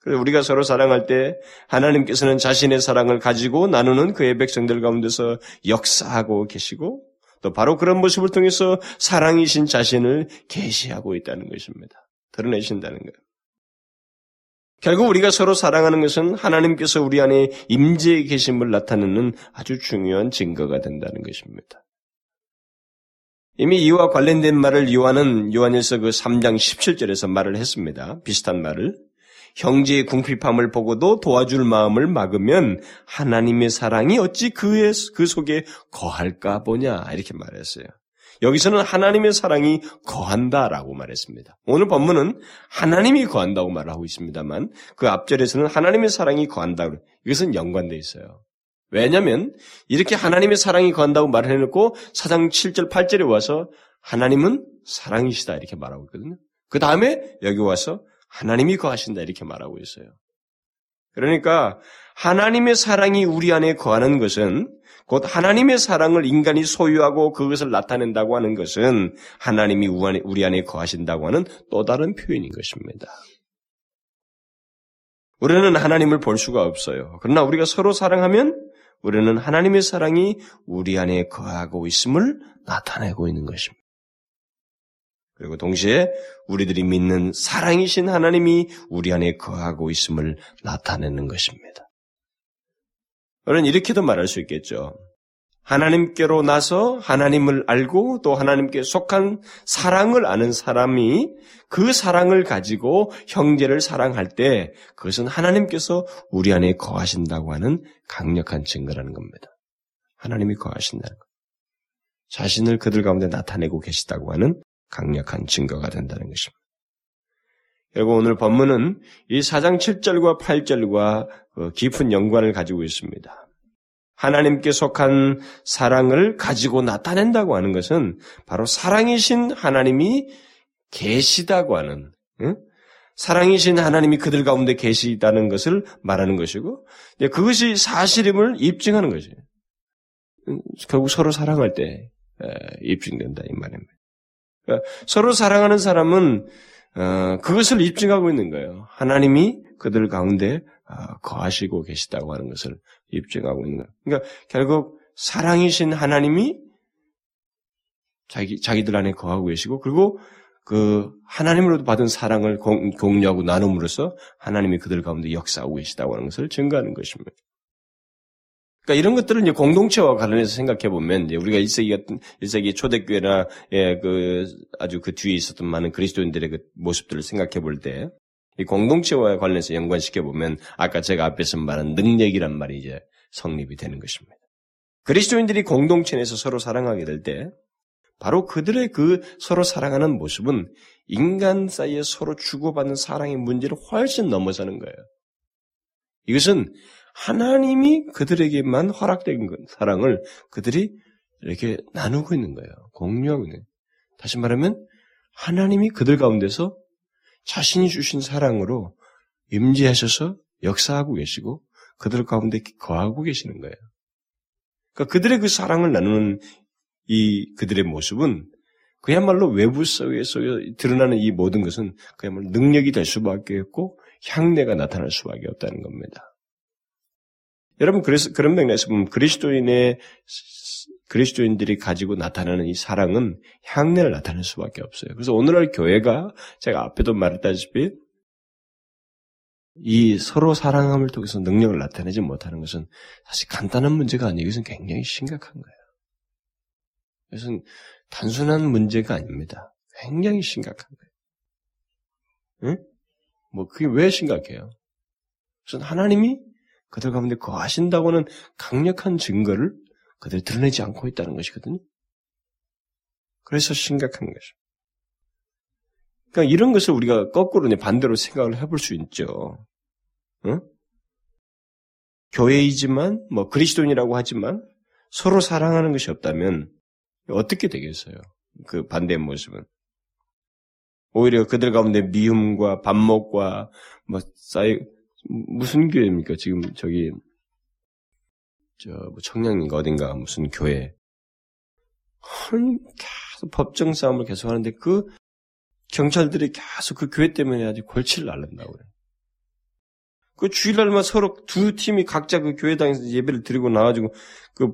S2: 그래서 우리가 서로 사랑할 때 하나님께서는 자신의 사랑을 가지고 나누는 그의 백성들 가운데서 역사하고 계시고 또 바로 그런 모습을 통해서 사랑이신 자신을 계시하고 있다는 것입니다. 드러내신다는 거예요. 결국 우리가 서로 사랑하는 것은 하나님께서 우리 안에 임재해 계심을 나타내는 아주 중요한 증거가 된다는 것입니다. 이미 이와 관련된 말을 요한은 요한일서 그 3장 17절에서 말을 했습니다. 비슷한 말을. 형제의 궁핍함을 보고도 도와줄 마음을 막으면 하나님의 사랑이 어찌 그의, 그 속에 거할까 보냐. 이렇게 말했어요. 여기서는 하나님의 사랑이 거한다라고 말했습니다. 오늘 본문은 하나님이 거한다고 말하고 있습니다만 그 앞절에서는 하나님의 사랑이 거한다. 이것은 연관되어 있어요. 왜냐하면 이렇게 하나님의 사랑이 거한다고 말을 해놓고 사장 7절 8절에 와서 하나님은 사랑이시다 이렇게 말하고 있거든요. 그 다음에 여기 와서 하나님이 거하신다 이렇게 말하고 있어요. 그러니까 하나님의 사랑이 우리 안에 거하는 것은 곧 하나님의 사랑을 인간이 소유하고 그것을 나타낸다고 하는 것은 하나님이 우리 안에 거하신다고 하는 또 다른 표현인 것입니다. 우리는 하나님을 볼 수가 없어요. 그러나 우리가 서로 사랑하면 우리는 하나님의 사랑이 우리 안에 거하고 있음을 나타내고 있는 것입니다. 그리고 동시에 우리들이 믿는 사랑이신 하나님이 우리 안에 거하고 있음을 나타내는 것입니다. 우리는 이렇게도 말할 수 있겠죠. 하나님께로 나서 하나님을 알고 또 하나님께 속한 사랑을 아는 사람이 그 사랑을 가지고 형제를 사랑할 때 그것은 하나님께서 우리 안에 거하신다고 하는 강력한 증거라는 겁니다. 하나님이 거하신다는 것. 자신을 그들 가운데 나타내고 계시다고 하는 강력한 증거가 된다는 것입니다. 결국 오늘 본문은 이 4장 7절과 8절과 그 깊은 연관을 가지고 있습니다. 하나님께 속한 사랑을 가지고 나타낸다고 하는 것은 바로 사랑이신 하나님이 계시다고 하는 응? 사랑이신 하나님이 그들 가운데 계시다는 것을 말하는 것이고 그것이 사실임을 입증하는 것이 결국 서로 사랑할 때 입증된다 이 말입니다. 그러니까 서로 사랑하는 사람은 어, 그것을 입증하고 있는 거예요. 하나님이 그들 가운데 어, 거하시고 계시다고 하는 것을 입증하고 있는 거예요. 그러니까 결국 사랑이신 하나님이 자기, 자기들 안에 거하고 계시고, 그리고 그 하나님으로부터 받은 사랑을 공, 공유하고 나눔으로써 하나님이 그들 가운데 역사하고 계시다고 하는 것을 증거하는 것입니다. 그러니까 이런 것들을 이제 공동체와 관련해서 생각해 보면 우리가 1세기 같은 1세기 초대교회나 예, 그 아주 그 뒤에 있었던 많은 그리스도인들의 그 모습들을 생각해 볼 때 이 공동체와 관련해서 연관시켜 보면 아까 제가 앞에서 말한 능력이란 말이 이제 성립이 되는 것입니다. 그리스도인들이 공동체 내에서 서로 사랑하게 될 때 바로 그들의 그 서로 사랑하는 모습은 인간 사이에 서로 주고받는 사랑의 문제를 훨씬 넘어서는 거예요. 이것은 하나님이 그들에게만 허락된 사랑을 그들이 이렇게 나누고 있는 거예요. 공유하고 있는. 다시 말하면 하나님이 그들 가운데서 자신이 주신 사랑으로 임재하셔서 역사하고 계시고 그들 가운데 거하고 계시는 거예요. 그러니까 그들의 그 사랑을 나누는 이 그들의 모습은 그야말로 외부 사회에서 드러나는 이 모든 것은 그야말로 능력이 될 수밖에 없고 향내가 나타날 수밖에 없다는 겁니다. 여러분 그래서 그런 맥락에서 보면 그리스도인의 그리스도인들이 가지고 나타나는 이 사랑은 향내를 나타낼 수밖에 없어요. 그래서 오늘날 교회가 제가 앞에도 말했다시피 이 서로 사랑함을 통해서 능력을 나타내지 못하는 것은 사실 간단한 문제가 아니고 이것은 굉장히 심각한 거예요. 이것은 단순한 문제가 아닙니다. 굉장히 심각한 거예요. 응? 뭐 그게 왜 심각해요? 우선 하나님이 그들 가운데 거하신다고는 강력한 증거를 그들이 드러내지 않고 있다는 것이거든요. 그래서 심각한 것이죠. 그러니까 이런 것을 우리가 거꾸로 반대로 생각을 해볼 수 있죠. 응? 교회이지만 뭐 그리스도인이라고 하지만 서로 사랑하는 것이 없다면 어떻게 되겠어요? 그 반대의 모습은 오히려 그들 가운데 미움과 반목과 뭐 쌓이 무슨 교회입니까? 지금 저기 저뭐 청량인가 어딘가 무슨 교회 계속 법정 싸움을 계속 하는데 그 경찰들이 계속 그 교회 때문에 아주 골치를 앓는다고 그래. 그 주일날만 서로 두 팀이 각자 그 교회당에서 예배를 드리고 나와가지고 그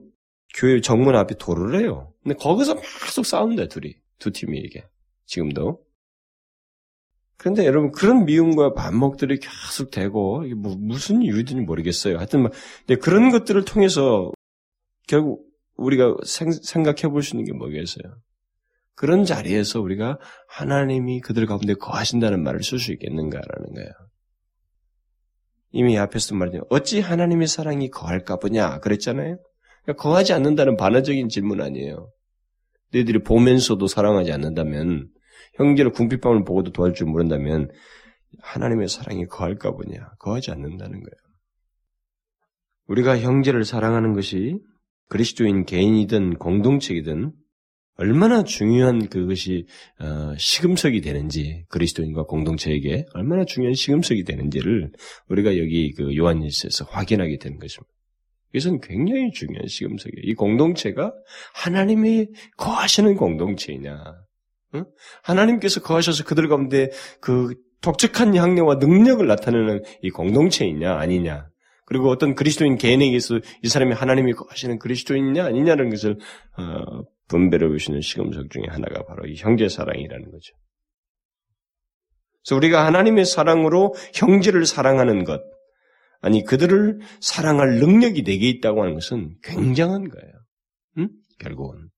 S2: 교회 정문 앞에 도를 해요. 근데 거기서 계속 싸운다, 둘이. 두 팀이 이게. 지금도. 그런데 여러분, 그런 미움과 반목들이 계속 되고, 이게 뭐, 무슨 이유든지 모르겠어요. 하여튼, 막, 근데 그런 것들을 통해서 결국 우리가 생각해 볼 수 있는 게 뭐겠어요? 그런 자리에서 우리가 하나님이 그들 가운데 거하신다는 말을 쓸 수 있겠는가라는 거예요. 이미 앞에서 말했죠. 어찌 하나님의 사랑이 거할까 보냐 그랬잖아요. 그러니까 거하지 않는다는 반어적인 질문 아니에요. 너희들이 보면서도 사랑하지 않는다면 형제를 궁핍함을 보고도 도와줄 줄 모른다면 하나님의 사랑이 거할까 보냐 거하지 않는다는 거예요. 우리가 형제를 사랑하는 것이 그리스도인 개인이든 공동체이든 얼마나 중요한 그것이 어, 시금석이 되는지 그리스도인과 공동체에게 얼마나 중요한 시금석이 되는지를 우리가 여기 그 요한일서에서 확인하게 되는 것입니다. 이것은 굉장히 중요한 시금석이에요. 이 공동체가 하나님이 거하시는 공동체이냐, 응? 하나님께서 거하셔서 그들 가운데 그 독특한 향내와 능력을 나타내는 이 공동체이냐 아니냐, 그리고 어떤 그리스도인 개인에게서 이 사람이 하나님이 거하시는 그리스도인이냐 아니냐는 것을 어, 분별해 보시는 시금석 중에 하나가 바로 이 형제 사랑이라는 거죠. 그래서 우리가 하나님의 사랑으로 형제를 사랑하는 것, 아니 그들을 사랑할 능력이 내게 있다고 하는 것은 굉장한 거예요. 응? 결국은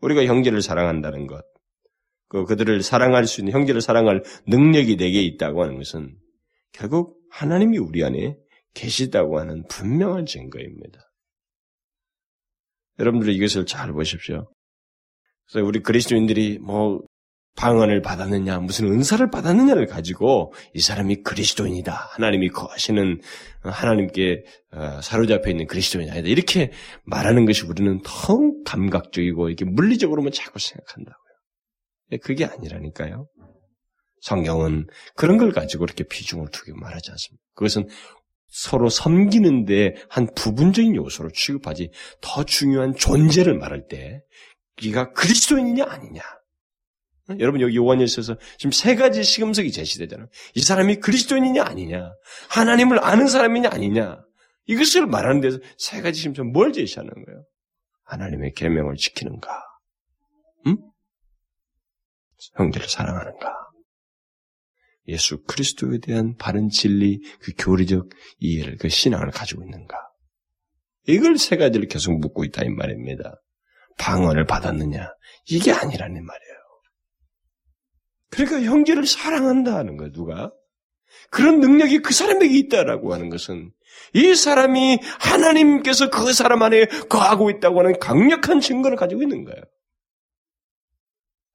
S2: 우리가 형제를 사랑한다는 것, 그 그들을 사랑할 수 있는 형제를 사랑할 능력이 내게 있다고 하는 것은 결국 하나님이 우리 안에 계시다고 하는 분명한 증거입니다. 여러분들이 이것을 잘 보십시오. 그래서 우리 그리스도인들이 뭐 방언을 받았느냐, 무슨 은사를 받았느냐를 가지고 이 사람이 그리스도인이다. 하나님이 거하시는 하나님께 어, 사로잡혀 있는 그리스도인이다. 이렇게 말하는 것이 우리는 더 감각적이고 이렇게 물리적으로만 자꾸 생각한다고요. 그게 아니라니까요. 성경은 그런 걸 가지고 이렇게 비중을 두게 말하지 않습니다. 그것은 서로 섬기는데 한 부분적인 요소로 취급하지 더 중요한 존재를 말할 때 네가 그리스도인이냐 아니냐. 여러분 여기 요한일서에서 지금 세 가지 시금석이 제시되잖아요. 이 사람이 그리스도인이냐 아니냐. 하나님을 아는 사람이냐 아니냐. 이것을 말하는 데서 세 가지 시금석 뭘 제시하는 거예요? 하나님의 계명을 지키는가? 응? 형제를 사랑하는가? 예수 그리스도에 대한 바른 진리, 그 교리적 이해를, 그 신앙을 가지고 있는가? 이걸 세 가지를 계속 묻고 있다 이 말입니다. 방언을 받았느냐? 이게 아니라는 말이에요. 그러니까 형제를 사랑한다는 거 누가? 그런 능력이 그 사람에게 있다라고 하는 것은 이 사람이 하나님께서 그 사람 안에 거하고 있다고 하는 강력한 증거를 가지고 있는 거예요.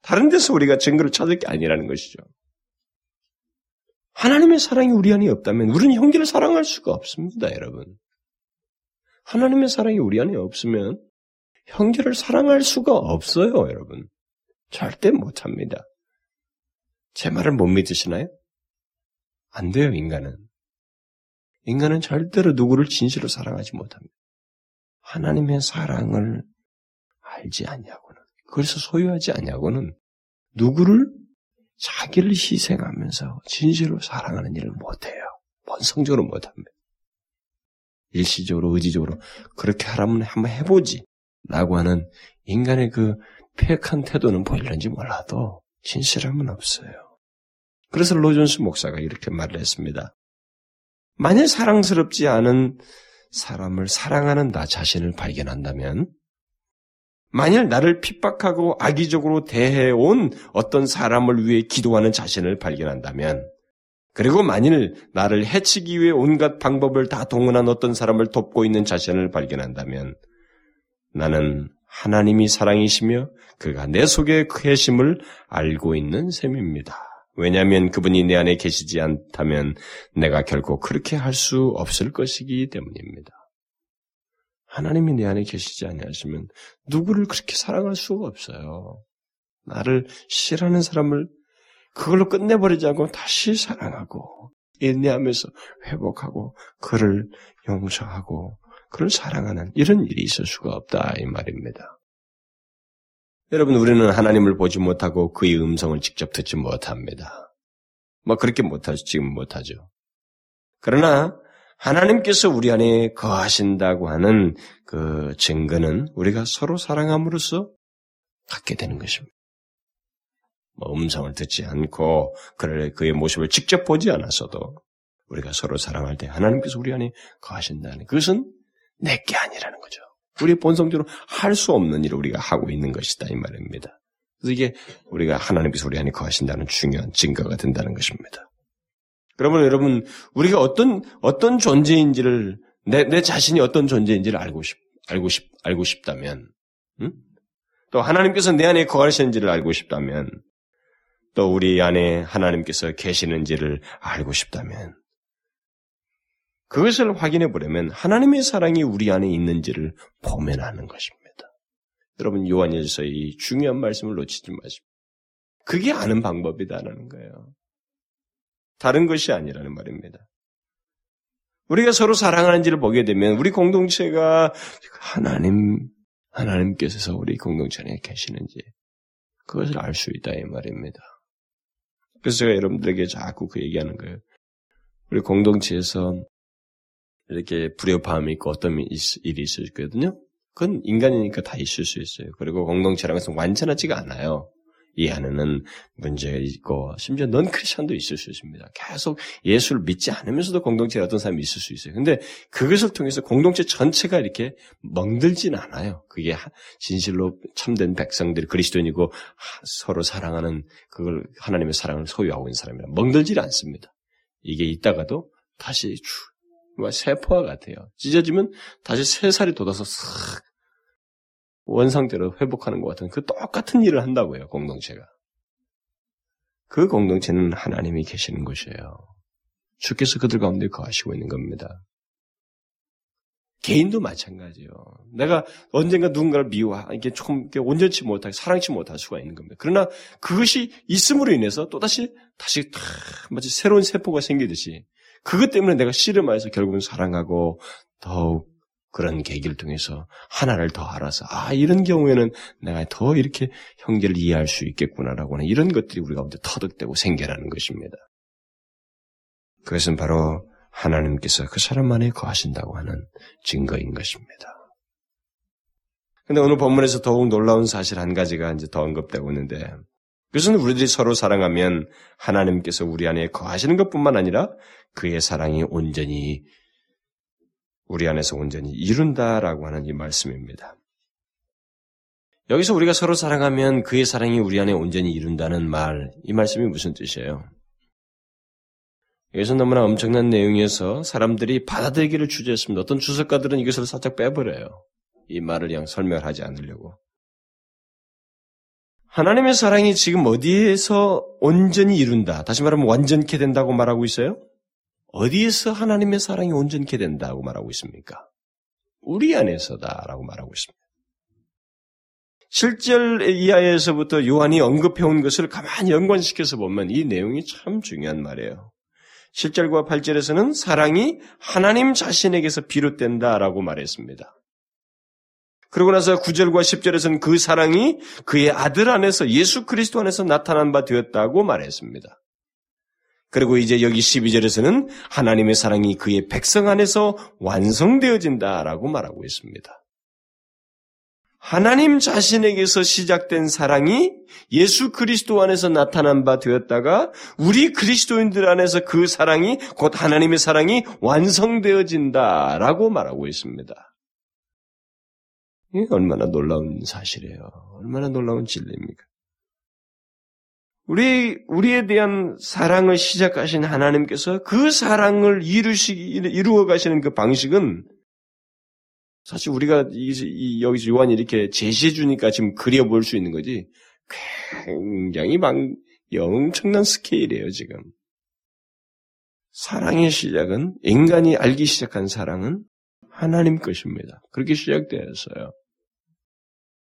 S2: 다른 데서 우리가 증거를 찾을 게 아니라는 것이죠. 하나님의 사랑이 우리 안에 없다면 우리는 형제를 사랑할 수가 없습니다, 여러분. 하나님의 사랑이 우리 안에 없으면 형제를 사랑할 수가 없어요, 여러분. 절대 못합니다. 제 말을 못 믿으시나요? 안 돼요, 인간은. 인간은 절대로 누구를 진실로 사랑하지 못합니다. 하나님의 사랑을 알지 않냐고는, 그래서 소유하지 않냐고는 누구를 자기를 희생하면서 진실로 사랑하는 일을 못해요. 본성적으로 못합니다. 일시적으로, 의지적으로 그렇게 하라면 한번 해보지. 라고 하는 인간의 그 폐역한 태도는 보일는지 몰라도 진실함은 없어요. 그래서 로존스 목사가 이렇게 말을 했습니다. 만일 사랑스럽지 않은 사람을 사랑하는 나 자신을 발견한다면 만일 나를 핍박하고 악의적으로 대해온 어떤 사람을 위해 기도하는 자신을 발견한다면, 그리고 만일 나를 해치기 위해 온갖 방법을 다 동원한 어떤 사람을 돕고 있는 자신을 발견한다면, 나는 하나님이 사랑이시며 그가 내 속에 계심을 알고 있는 셈입니다. 왜냐하면 그분이 내 안에 계시지 않다면 내가 결코 그렇게 할 수 없을 것이기 때문입니다. 하나님이 내 안에 계시지 아니하시면 누구를 그렇게 사랑할 수가 없어요. 나를 싫어하는 사람을 그걸로 끝내버리지 않고 다시 사랑하고 인내하면서 회복하고 그를 용서하고 그를 사랑하는 이런 일이 있을 수가 없다 이 말입니다. 여러분 우리는 하나님을 보지 못하고 그의 음성을 직접 듣지 못합니다. 뭐 그렇게 못하죠. 지금 못하죠. 그러나 하나님께서 우리 안에 거하신다고 하는 그 증거는 우리가 서로 사랑함으로써 갖게 되는 것입니다. 뭐 음성을 듣지 않고 그의 모습을 직접 보지 않았어도 우리가 서로 사랑할 때 하나님께서 우리 안에 거하신다는 그것은 내게 아니라는 거죠. 우리 본성적으로 할 수 없는 일을 우리가 하고 있는 것이다 이 말입니다. 그래서 이게 우리가 하나님께서 우리 안에 거하신다는 중요한 증거가 된다는 것입니다. 그러면 여러분 우리가 어떤 어떤 존재인지를 내, 내 자신이 어떤 존재인지를 알고 싶 알고 싶 알고 싶다면, 응? 또 하나님께서 내 안에 거하시는지를 알고 싶다면, 또 우리 안에 하나님께서 계시는지를 알고 싶다면, 그것을 확인해 보려면 하나님의 사랑이 우리 안에 있는지를 보면 하는 것입니다. 여러분 요한일서 이 중요한 말씀을 놓치지 마십시오. 그게 아는 방법이다라는 거예요. 다른 것이 아니라는 말입니다. 우리가 서로 사랑하는지를 보게 되면 우리 공동체가 하나님 하나님께서 우리 공동체 안에 계시는지 그것을 알 수 있다 이 말입니다. 그래서 제가 여러분들에게 자꾸 그 얘기하는 거예요. 우리 공동체에서 이렇게 불협화음이 있고 어떤 일이 있을 거거든요. 그건 인간이니까 다 있을 수 있어요. 그리고 공동체라는 것은 완전하지가 않아요. 이 안에는 문제가 있고 심지어 넌 크리스천도 있을 수 있습니다. 계속 예수를 믿지 않으면서도 공동체에 어떤 사람이 있을 수 있어요. 근데 그것을 통해서 공동체 전체가 이렇게 멍들진 않아요. 그게 진실로 참된 백성들이 그리스도인이고 서로 사랑하는 그걸 하나님의 사랑을 소유하고 있는 사람이라 멍들지 않습니다. 이게 있다가도 다시 뭐 세포와 같아요. 찢어지면 다시 새 살이 돋아서 싹 원상대로 회복하는 것 같은 그 똑같은 일을 한다고요, 공동체가. 그 공동체는 하나님이 계시는 곳이에요. 주께서 그들 가운데 거하시고 있는 겁니다. 개인도 마찬가지예요. 내가 언젠가 누군가를 미워, 이게 조금 온전치 못하게 사랑치 못할 수가 있는 겁니다. 그러나 그것이 있음으로 인해서 또다시 다시 마치 새로운 세포가 생기듯이 그것 때문에 내가 씨름하여서 결국은 사랑하고 더욱 그런 계기를 통해서 하나를 더 알아서 아 이런 경우에는 내가 더 이렇게 형제를 이해할 수 있겠구나라고 하는 이런 것들이 우리 가운데 터득되고 생겨나는 것입니다. 그것은 바로 하나님께서 그 사람 안에 거하신다고 하는 증거인 것입니다. 근데 오늘 본문에서 더욱 놀라운 사실 한 가지가 이제 더 언급되고 있는데 그것은 우리들이 서로 사랑하면 하나님께서 우리 안에 거하시는 것뿐만 아니라 그의 사랑이 온전히 우리 안에서 온전히 이룬다라고 하는 이 말씀입니다. 여기서 우리가 서로 사랑하면 그의 사랑이 우리 안에 온전히 이룬다는 말, 이 말씀이 무슨 뜻이에요? 여기서 너무나 엄청난 내용이어서 사람들이 받아들이기를 주저했습니다. 어떤 주석가들은 이것을 살짝 빼버려요. 이 말을 그냥 설명을 하지 않으려고. 하나님의 사랑이 지금 어디에서 온전히 이룬다. 다시 말하면 완전케 된다고 말하고 있어요? 어디에서 하나님의 사랑이 온전케 된다고 말하고 있습니까? 우리 안에서다라고 말하고 있습니다. 7절 이하에서부터 요한이 언급해온 것을 가만히 연관시켜서 보면 이 내용이 참 중요한 말이에요. 7절과 8절에서는 사랑이 하나님 자신에게서 비롯된다라고 말했습니다. 그러고 나서 9절과 10절에서는 그 사랑이 그의 아들 안에서 예수 그리스도 안에서 나타난 바 되었다고 말했습니다. 그리고 이제 여기 12절에서는 하나님의 사랑이 그의 백성 안에서 완성되어진다라고 말하고 있습니다. 하나님 자신에게서 시작된 사랑이 예수 그리스도 안에서 나타난 바 되었다가 우리 그리스도인들 안에서 그 사랑이 곧 하나님의 사랑이 완성되어진다라고 말하고 있습니다. 이게 얼마나 놀라운 사실이에요. 얼마나 놀라운 진리입니까? 우리, 우리에 대한 사랑을 시작하신 하나님께서 그 사랑을 이루시기, 이루어 가시는 그 방식은 사실 우리가 이, 여기서 요한이 이렇게 제시해 주니까 지금 그려볼 수 있는 거지 굉장히 막 엄청난 스케일이에요, 지금. 사랑의 시작은, 인간이 알기 시작한 사랑은 하나님 것입니다. 그렇게 시작되었어요.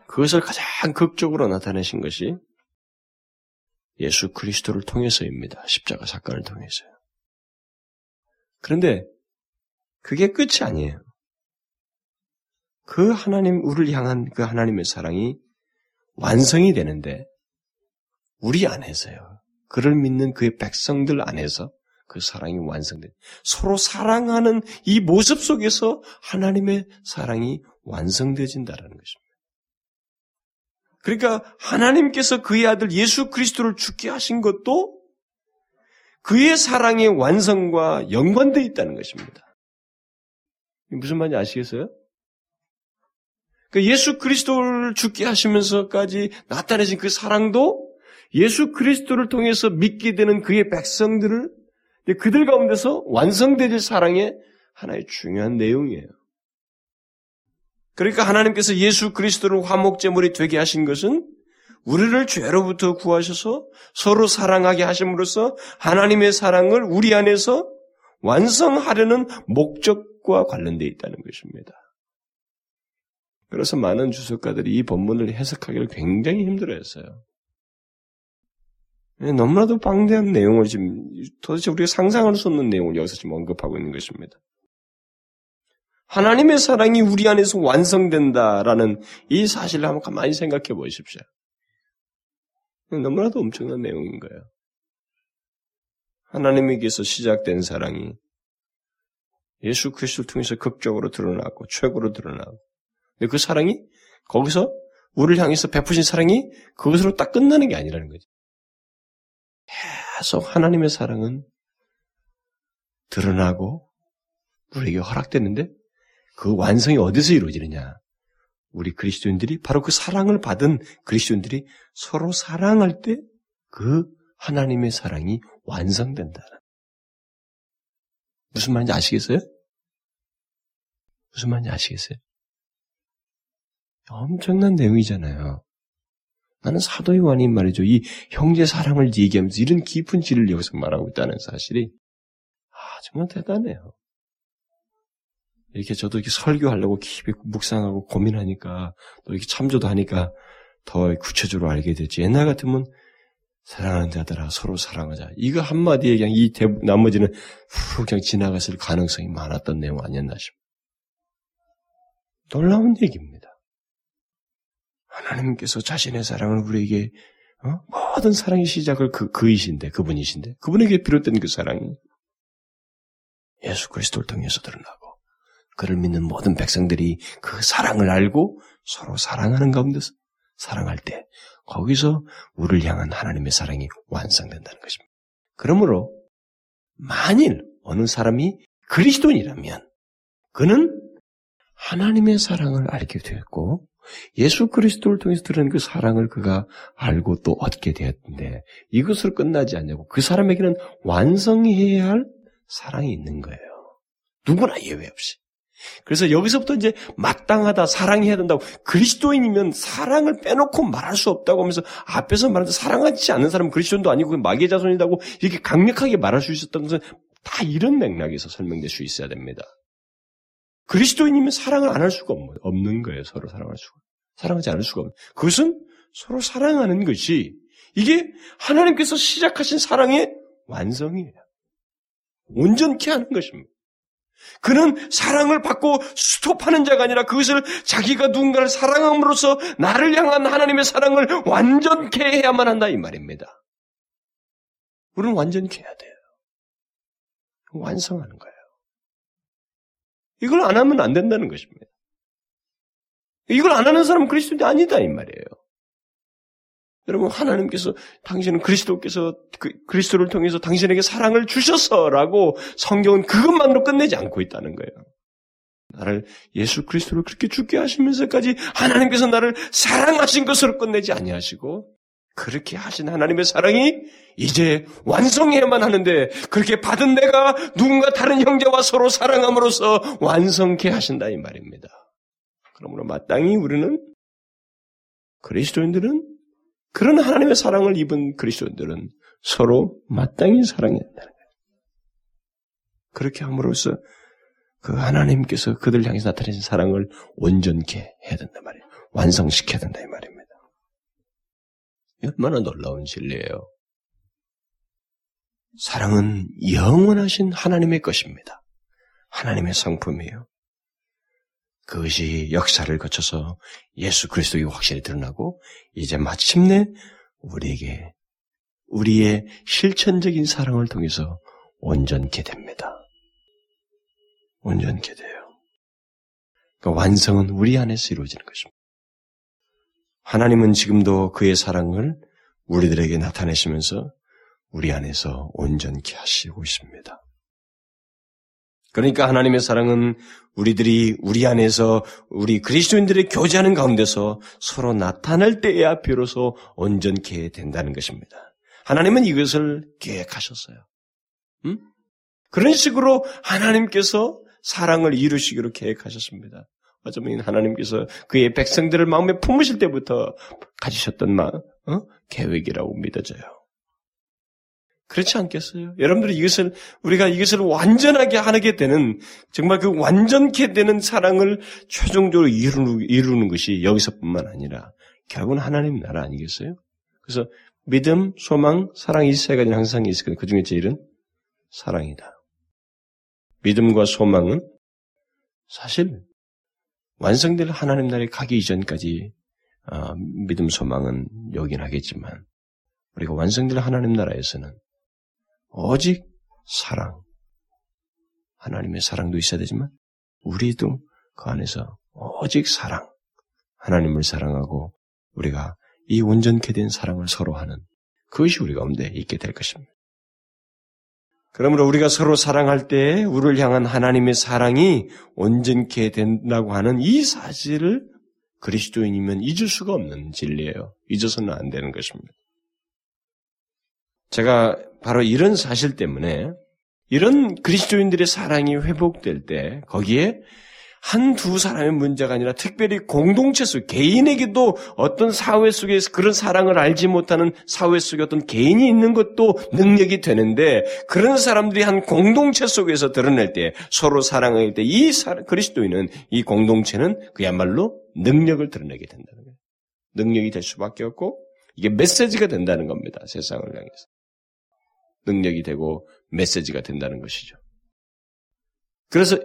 S2: 그것을 가장 극적으로 나타내신 것이 예수 그리스도를 통해서입니다. 십자가 사건을 통해서요. 그런데 그게 끝이 아니에요. 그 하나님, 우리를 향한 그 하나님의 사랑이 완성이 되는데 우리 안에서요. 그를 믿는 그의 백성들 안에서 그 사랑이 완성된 서로 사랑하는 이 모습 속에서 하나님의 사랑이 완성되진다라는 것입니다. 그러니까 하나님께서 그의 아들 예수 그리스도를 죽게 하신 것도 그의 사랑의 완성과 연관되어 있다는 것입니다. 무슨 말인지 아시겠어요? 그 예수 그리스도를 죽게 하시면서까지 나타내신 그 사랑도 예수 그리스도를 통해서 믿게 되는 그의 백성들을 그들 가운데서 완성되질 사랑의 하나의 중요한 내용이에요. 그러니까 하나님께서 예수 그리스도를 화목제물이 되게 하신 것은 우리를 죄로부터 구하셔서 서로 사랑하게 하심으로써 하나님의 사랑을 우리 안에서 완성하려는 목적과 관련되어 있다는 것입니다. 그래서 많은 주석가들이 이 본문을 해석하기를 굉장히 힘들어했어요. 예, 너무나도 방대한 내용을 지금 도대체 우리가 상상할 수 없는 내용을 여기서 지금 언급하고 있는 것입니다. 하나님의 사랑이 우리 안에서 완성된다라는 이 사실을 한번 가만히 생각해 보십시오. 너무나도 엄청난 내용인 거예요. 하나님에게서 시작된 사랑이 예수 그리스도를 통해서 극적으로 드러나고 최고로 드러나고 그 사랑이 거기서 우리를 향해서 베푸신 사랑이 그것으로 딱 끝나는 게 아니라는 거죠. 계속 하나님의 사랑은 드러나고 우리에게 허락됐는데 그 완성이 어디서 이루어지느냐? 우리 그리스도인들이 바로 그 사랑을 받은 그리스도인들이 서로 사랑할 때 그 하나님의 사랑이 완성된다. 무슨 말인지 아시겠어요? 무슨 말인지 아시겠어요? 엄청난 내용이잖아요. 나는 사도 요한이 말이죠. 이 형제 사랑을 얘기하면서 이런 깊은 질을 여기서 말하고 있다는 사실이 아 정말 대단해요. 이렇게 저도 이렇게 설교하려고 깊이 묵상하고 고민하니까 또 이렇게 참조도 하니까 더 구체적으로 알게 되지. 옛날 같으면 사랑하는 자들아 서로 사랑하자. 이거 한마디에 그냥 이 대, 나머지는 후 그냥 지나갔을 가능성이 많았던 내용 아니었나 싶어요. 놀라운 얘기입니다. 하나님께서 자신의 사랑을 우리에게 어? 모든 사랑의 시작을 그 그이신데 그분이신데 그분에게 비롯된 그 사랑이 예수 그리스도를 통해서 드러나고 그를 믿는 모든 백성들이 그 사랑을 알고 서로 사랑하는 가운데서 사랑할 때 거기서 우리를 향한 하나님의 사랑이 완성된다는 것입니다. 그러므로 만일 어느 사람이 그리스도인이라면 그는 하나님의 사랑을 알게 되었고 예수 그리스도를 통해서 들은 그 사랑을 그가 알고 또 얻게 되었는데 이것으로 끝나지 않냐고 그 사람에게는 완성해야 할 사랑이 있는 거예요. 누구나 예외 없이. 그래서 여기서부터 이제 마땅하다, 사랑해야 된다고 그리스도인이면 사랑을 빼놓고 말할 수 없다고 하면서 앞에서 말하는 사랑하지 않는 사람은 그리스도인도 아니고 마귀의 자손이라고 이렇게 강력하게 말할 수 있었던 것은 다 이런 맥락에서 설명될 수 있어야 됩니다. 그리스도인이면 사랑을 안 할 수가 없는 거예요. 서로 사랑할 수가. 사랑하지 않을 수가 없는. 그것은 서로 사랑하는 것이 이게 하나님께서 시작하신 사랑의 완성이에요. 온전케 하는 것입니다. 그는 사랑을 받고 스톱하는 자가 아니라 그것을 자기가 누군가를 사랑함으로써 나를 향한 하나님의 사랑을 완전케 해야만 한다 이 말입니다. 우리는 완전케 해야 돼요. 완성하는 거예요. 이걸 안 하면 안 된다는 것입니다. 이걸 안 하는 사람은 그리스도인이 아니다 이 말이에요. 여러분 하나님께서 당신은 그리스도께서 그, 리스도를 통해서 당신에게 사랑을 주셔서라고 성경은 그것만으로 끝내지 않고 있다는 거예요. 나를 예수 그리스도를 그렇게 죽게 하시면서까지 하나님께서 나를 사랑하신 것으로 끝내지 아니하시고 그렇게 하신 하나님의 사랑이 이제 완성해야만 하는데 그렇게 받은 내가 누군가 다른 형제와 서로 사랑함으로써 완성케 하신다 이 말입니다. 그러므로 마땅히 우리는 그리스도인들은 그런 하나님의 사랑을 입은 그리스도인들은 서로 마땅히 사랑해야 된다는 거예요. 그렇게 함으로써 그 하나님께서 그들 향해서 나타내신 사랑을 온전케 해야 된단 말이에요. 완성시켜야 된다 이 말입니다. 얼마나 놀라운 진리예요. 사랑은 영원하신 하나님의 것입니다. 하나님의 성품이에요. 그것이 역사를 거쳐서 예수 그리스도의 확실히 드러나고 이제 마침내 우리에게 우리의 실천적인 사랑을 통해서 온전케 됩니다. 온전케 돼요. 그러니까 완성은 우리 안에서 이루어지는 것입니다. 하나님은 지금도 그의 사랑을 우리들에게 나타내시면서 우리 안에서 온전케 하시고 있습니다. 그러니까 하나님의 사랑은 우리들이 우리 안에서 우리 그리스도인들의 교제하는 가운데서 서로 나타날 때에야 비로소 온전케 된다는 것입니다. 하나님은 이것을 계획하셨어요. 음? 그런 식으로 하나님께서 사랑을 이루시기로 계획하셨습니다. 어쩌면 하나님께서 그의 백성들을 마음에 품으실 때부터 가지셨던 마, 어? 계획이라고 믿어져요. 그렇지 않겠어요? 여러분들이 이것을, 우리가 이것을 완전하게 하게 되는, 정말 그 완전케 되는 사랑을 최종적으로 이루는, 이루는 것이 여기서뿐만 아니라 결국은 하나님 나라 아니겠어요? 그래서 믿음, 소망, 사랑 이 세 가지는 항상 있을 거예요. 그 중에 제일은 사랑이다. 믿음과 소망은 사실 완성될 하나님 나라에 가기 이전까지 어, 믿음, 소망은 여긴 하겠지만 우리가 완성될 하나님 나라에서는 오직 사랑, 하나님의 사랑도 있어야 되지만 우리도 그 안에서 오직 사랑, 하나님을 사랑하고 우리가 이 온전케 된 사랑을 서로 하는 그것이 우리 가운데 있게 될 것입니다. 그러므로 우리가 서로 사랑할 때 우리를 향한 하나님의 사랑이 온전케 된다고 하는 이 사실을 그리스도인이면 잊을 수가 없는 진리예요. 잊어서는 안 되는 것입니다. 제가 바로 이런 사실 때문에 이런 그리스도인들의 사랑이 회복될 때 거기에 한 두 사람의 문제가 아니라 특별히 공동체 속 개인에게도 어떤 사회 속에서 그런 사랑을 알지 못하는 사회 속에 어떤 개인이 있는 것도 능력이 되는데 그런 사람들이 한 공동체 속에서 드러낼 때 서로 사랑할 때 이 그리스도인은 이 공동체는 그야말로 능력을 드러내게 된다는 거예요. 능력이 될 수밖에 없고 이게 메시지가 된다는 겁니다. 세상을 향해서. 능력이 되고 메시지가 된다는 것이죠. 그래서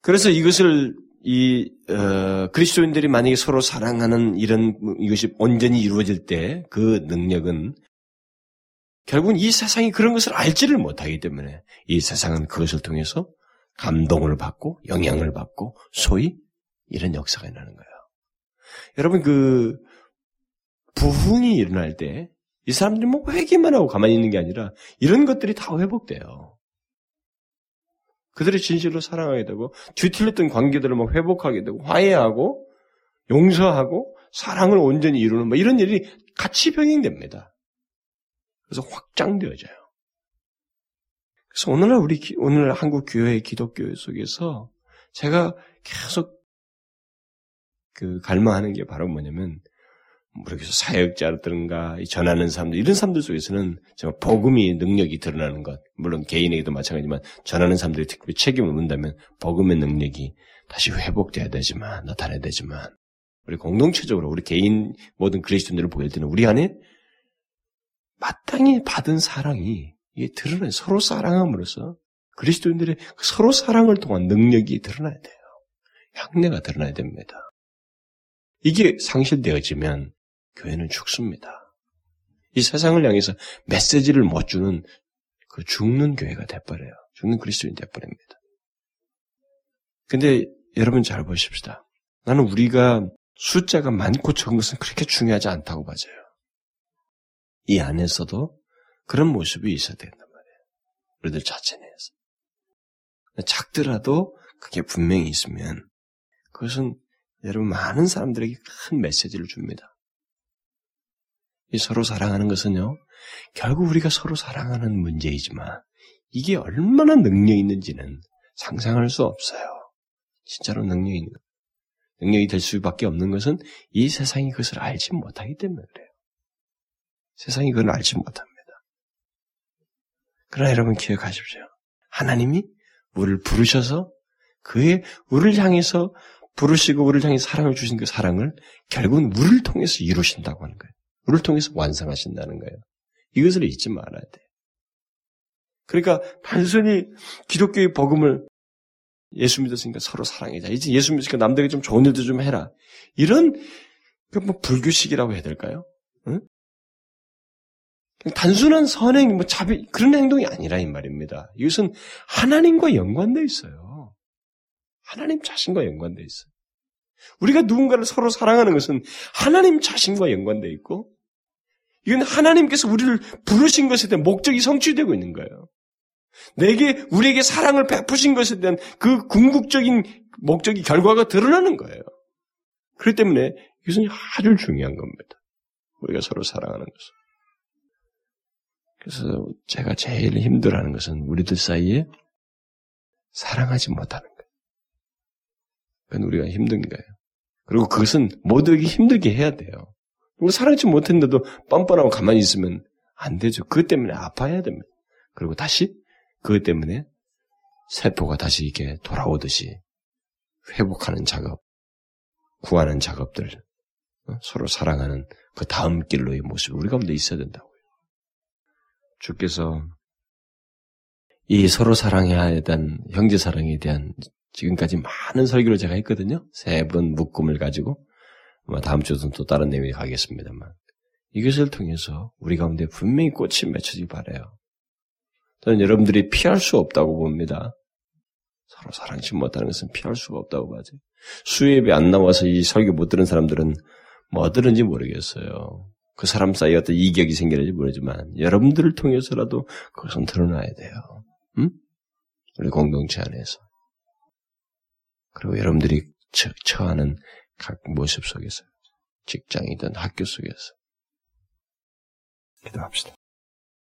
S2: 그래서 이것을 이 어, 그리스도인들이 만약에 서로 사랑하는 이런 이것이 온전히 이루어질 때 그 능력은 결국은 이 세상이 그런 것을 알지를 못하기 때문에 이 세상은 그것을 통해서 감동을 받고 영향을 받고 소위 이런 역사가 일어나는 거예요. 여러분 그 부흥이 일어날 때 이 사람들이 뭐 회개만 하고 가만히 있는 게 아니라 이런 것들이 다 회복돼요. 그들의 진실로 사랑하게 되고 뒤틀렸던 관계들을 막 회복하게 되고 화해하고 용서하고 사랑을 온전히 이루는 뭐 이런 일이 같이 병행됩니다. 그래서 확장되어져요. 그래서 오늘날 우리 오늘 한국 교회 기독교 속에서 제가 계속 그 갈망하는 게 바로 뭐냐면 모르겠어 사역자라든가 전하는 사람들 이런 사람들 속에서는 정말 복음이 능력이 드러나는 것 물론 개인에게도 마찬가지지만 전하는 사람들이 특별히 책임을 묻는다면 복음의 능력이 다시 회복돼야 되지만 나타나야 되지만 우리 공동체적으로 우리 개인 모든 그리스도인들을 보일 때는 우리 안에 마땅히 받은 사랑이 이게 드러나요 서로 사랑함으로써 그리스도인들의 서로 사랑을 통한 능력이 드러나야 돼요. 향내가 드러나야 됩니다. 이게 상실되어지면 교회는 죽습니다. 이 세상을 향해서 메시지를 못 주는 그 죽는 교회가 돼버려요. 죽는 그리스도인 돼버립니다. 근데 여러분 잘 보십시다. 나는 우리가 숫자가 많고 적은 것은 그렇게 중요하지 않다고 봐져요. 이 안에서도 그런 모습이 있어야 된단 말이에요. 우리들 자체 내에서. 작더라도 그게 분명히 있으면 그것은 여러분 많은 사람들에게 큰 메시지를 줍니다. 이 서로 사랑하는 것은요, 결국 우리가 서로 사랑하는 문제이지만 이게 얼마나 능력 있는지는 상상할 수 없어요. 진짜로 능력이 있는 것. 능력이 될 수밖에 없는 것은 이 세상이 그것을 알지 못하기 때문에 그래요. 세상이 그걸 알지 못합니다. 그러나 여러분 기억하십시오. 하나님이 우리를 부르셔서 그의 우리를 향해서 부르시고 우리를 향해 사랑을 주신 그 사랑을 결국은 우리를 통해서 이루신다고 하는 거예요. 우리를 통해서 완성하신다는 거예요. 이것을 잊지 말아야 돼. 그러니까 단순히 기독교의 복음을 예수 믿었으니까 서로 사랑해자. 이제 예수 믿으니까 남들에게 좀 좋은 일도 좀 해라. 이런 그뭐 불교식이라고 해야 될까요? 응? 단순한 선행, 뭐 자비, 그런 행동이 아니라 이 말입니다. 이것은 하나님과 연관되어 있어요. 하나님 자신과 연관되어 있어요. 우리가 누군가를 서로 사랑하는 것은 하나님 자신과 연관되어 있고, 이건 하나님께서 우리를 부르신 것에 대한 목적이 성취되고 있는 거예요. 내게, 우리에게 사랑을 베푸신 것에 대한 그 궁극적인 목적이 결과가 드러나는 거예요. 그렇기 때문에 이것은 아주 중요한 겁니다. 우리가 서로 사랑하는 것은. 그래서 제가 제일 힘들어하는 것은 우리들 사이에 사랑하지 못하는 거예요. 그건 우리가 힘든 거예요. 그리고 그것은 모두에게 힘들게 해야 돼요. 그리고 사랑하지 못했는데도 뻔뻔하고 가만히 있으면 안 되죠. 그것 때문에 아파야 됩니다. 그리고 다시 그것 때문에 세포가 다시 이렇게 돌아오듯이 회복하는 작업, 구하는 작업들, 어? 서로 사랑하는 그 다음 길로의 모습이 우리 가운데 있어야 된다고요. 주께서 이 서로 사랑해야 대한 형제 사랑에 대한 지금까지 많은 설교를 제가 했거든요. 세 번 묶음을 가지고 다음 주에는 또 다른 내용이 가겠습니다만 이것을 통해서 우리 가운데 분명히 꽃이 맺혀지기 바래요. 저는 여러분들이 피할 수 없다고 봅니다. 서로 사랑치 못하는 것은 피할 수가 없다고 봐죠. 수예배 안 나와서 이 설교 못 들은 사람들은 뭐 들은지 모르겠어요. 그 사람 사이에 어떤 이격이 생기는지 모르지만 여러분들을 통해서라도 그것은 드러나야 돼요. 응? 우리 공동체 안에서. 그리고 여러분들이 처하는 각 모습 속에서 직장이든 학교 속에서 기도합시다.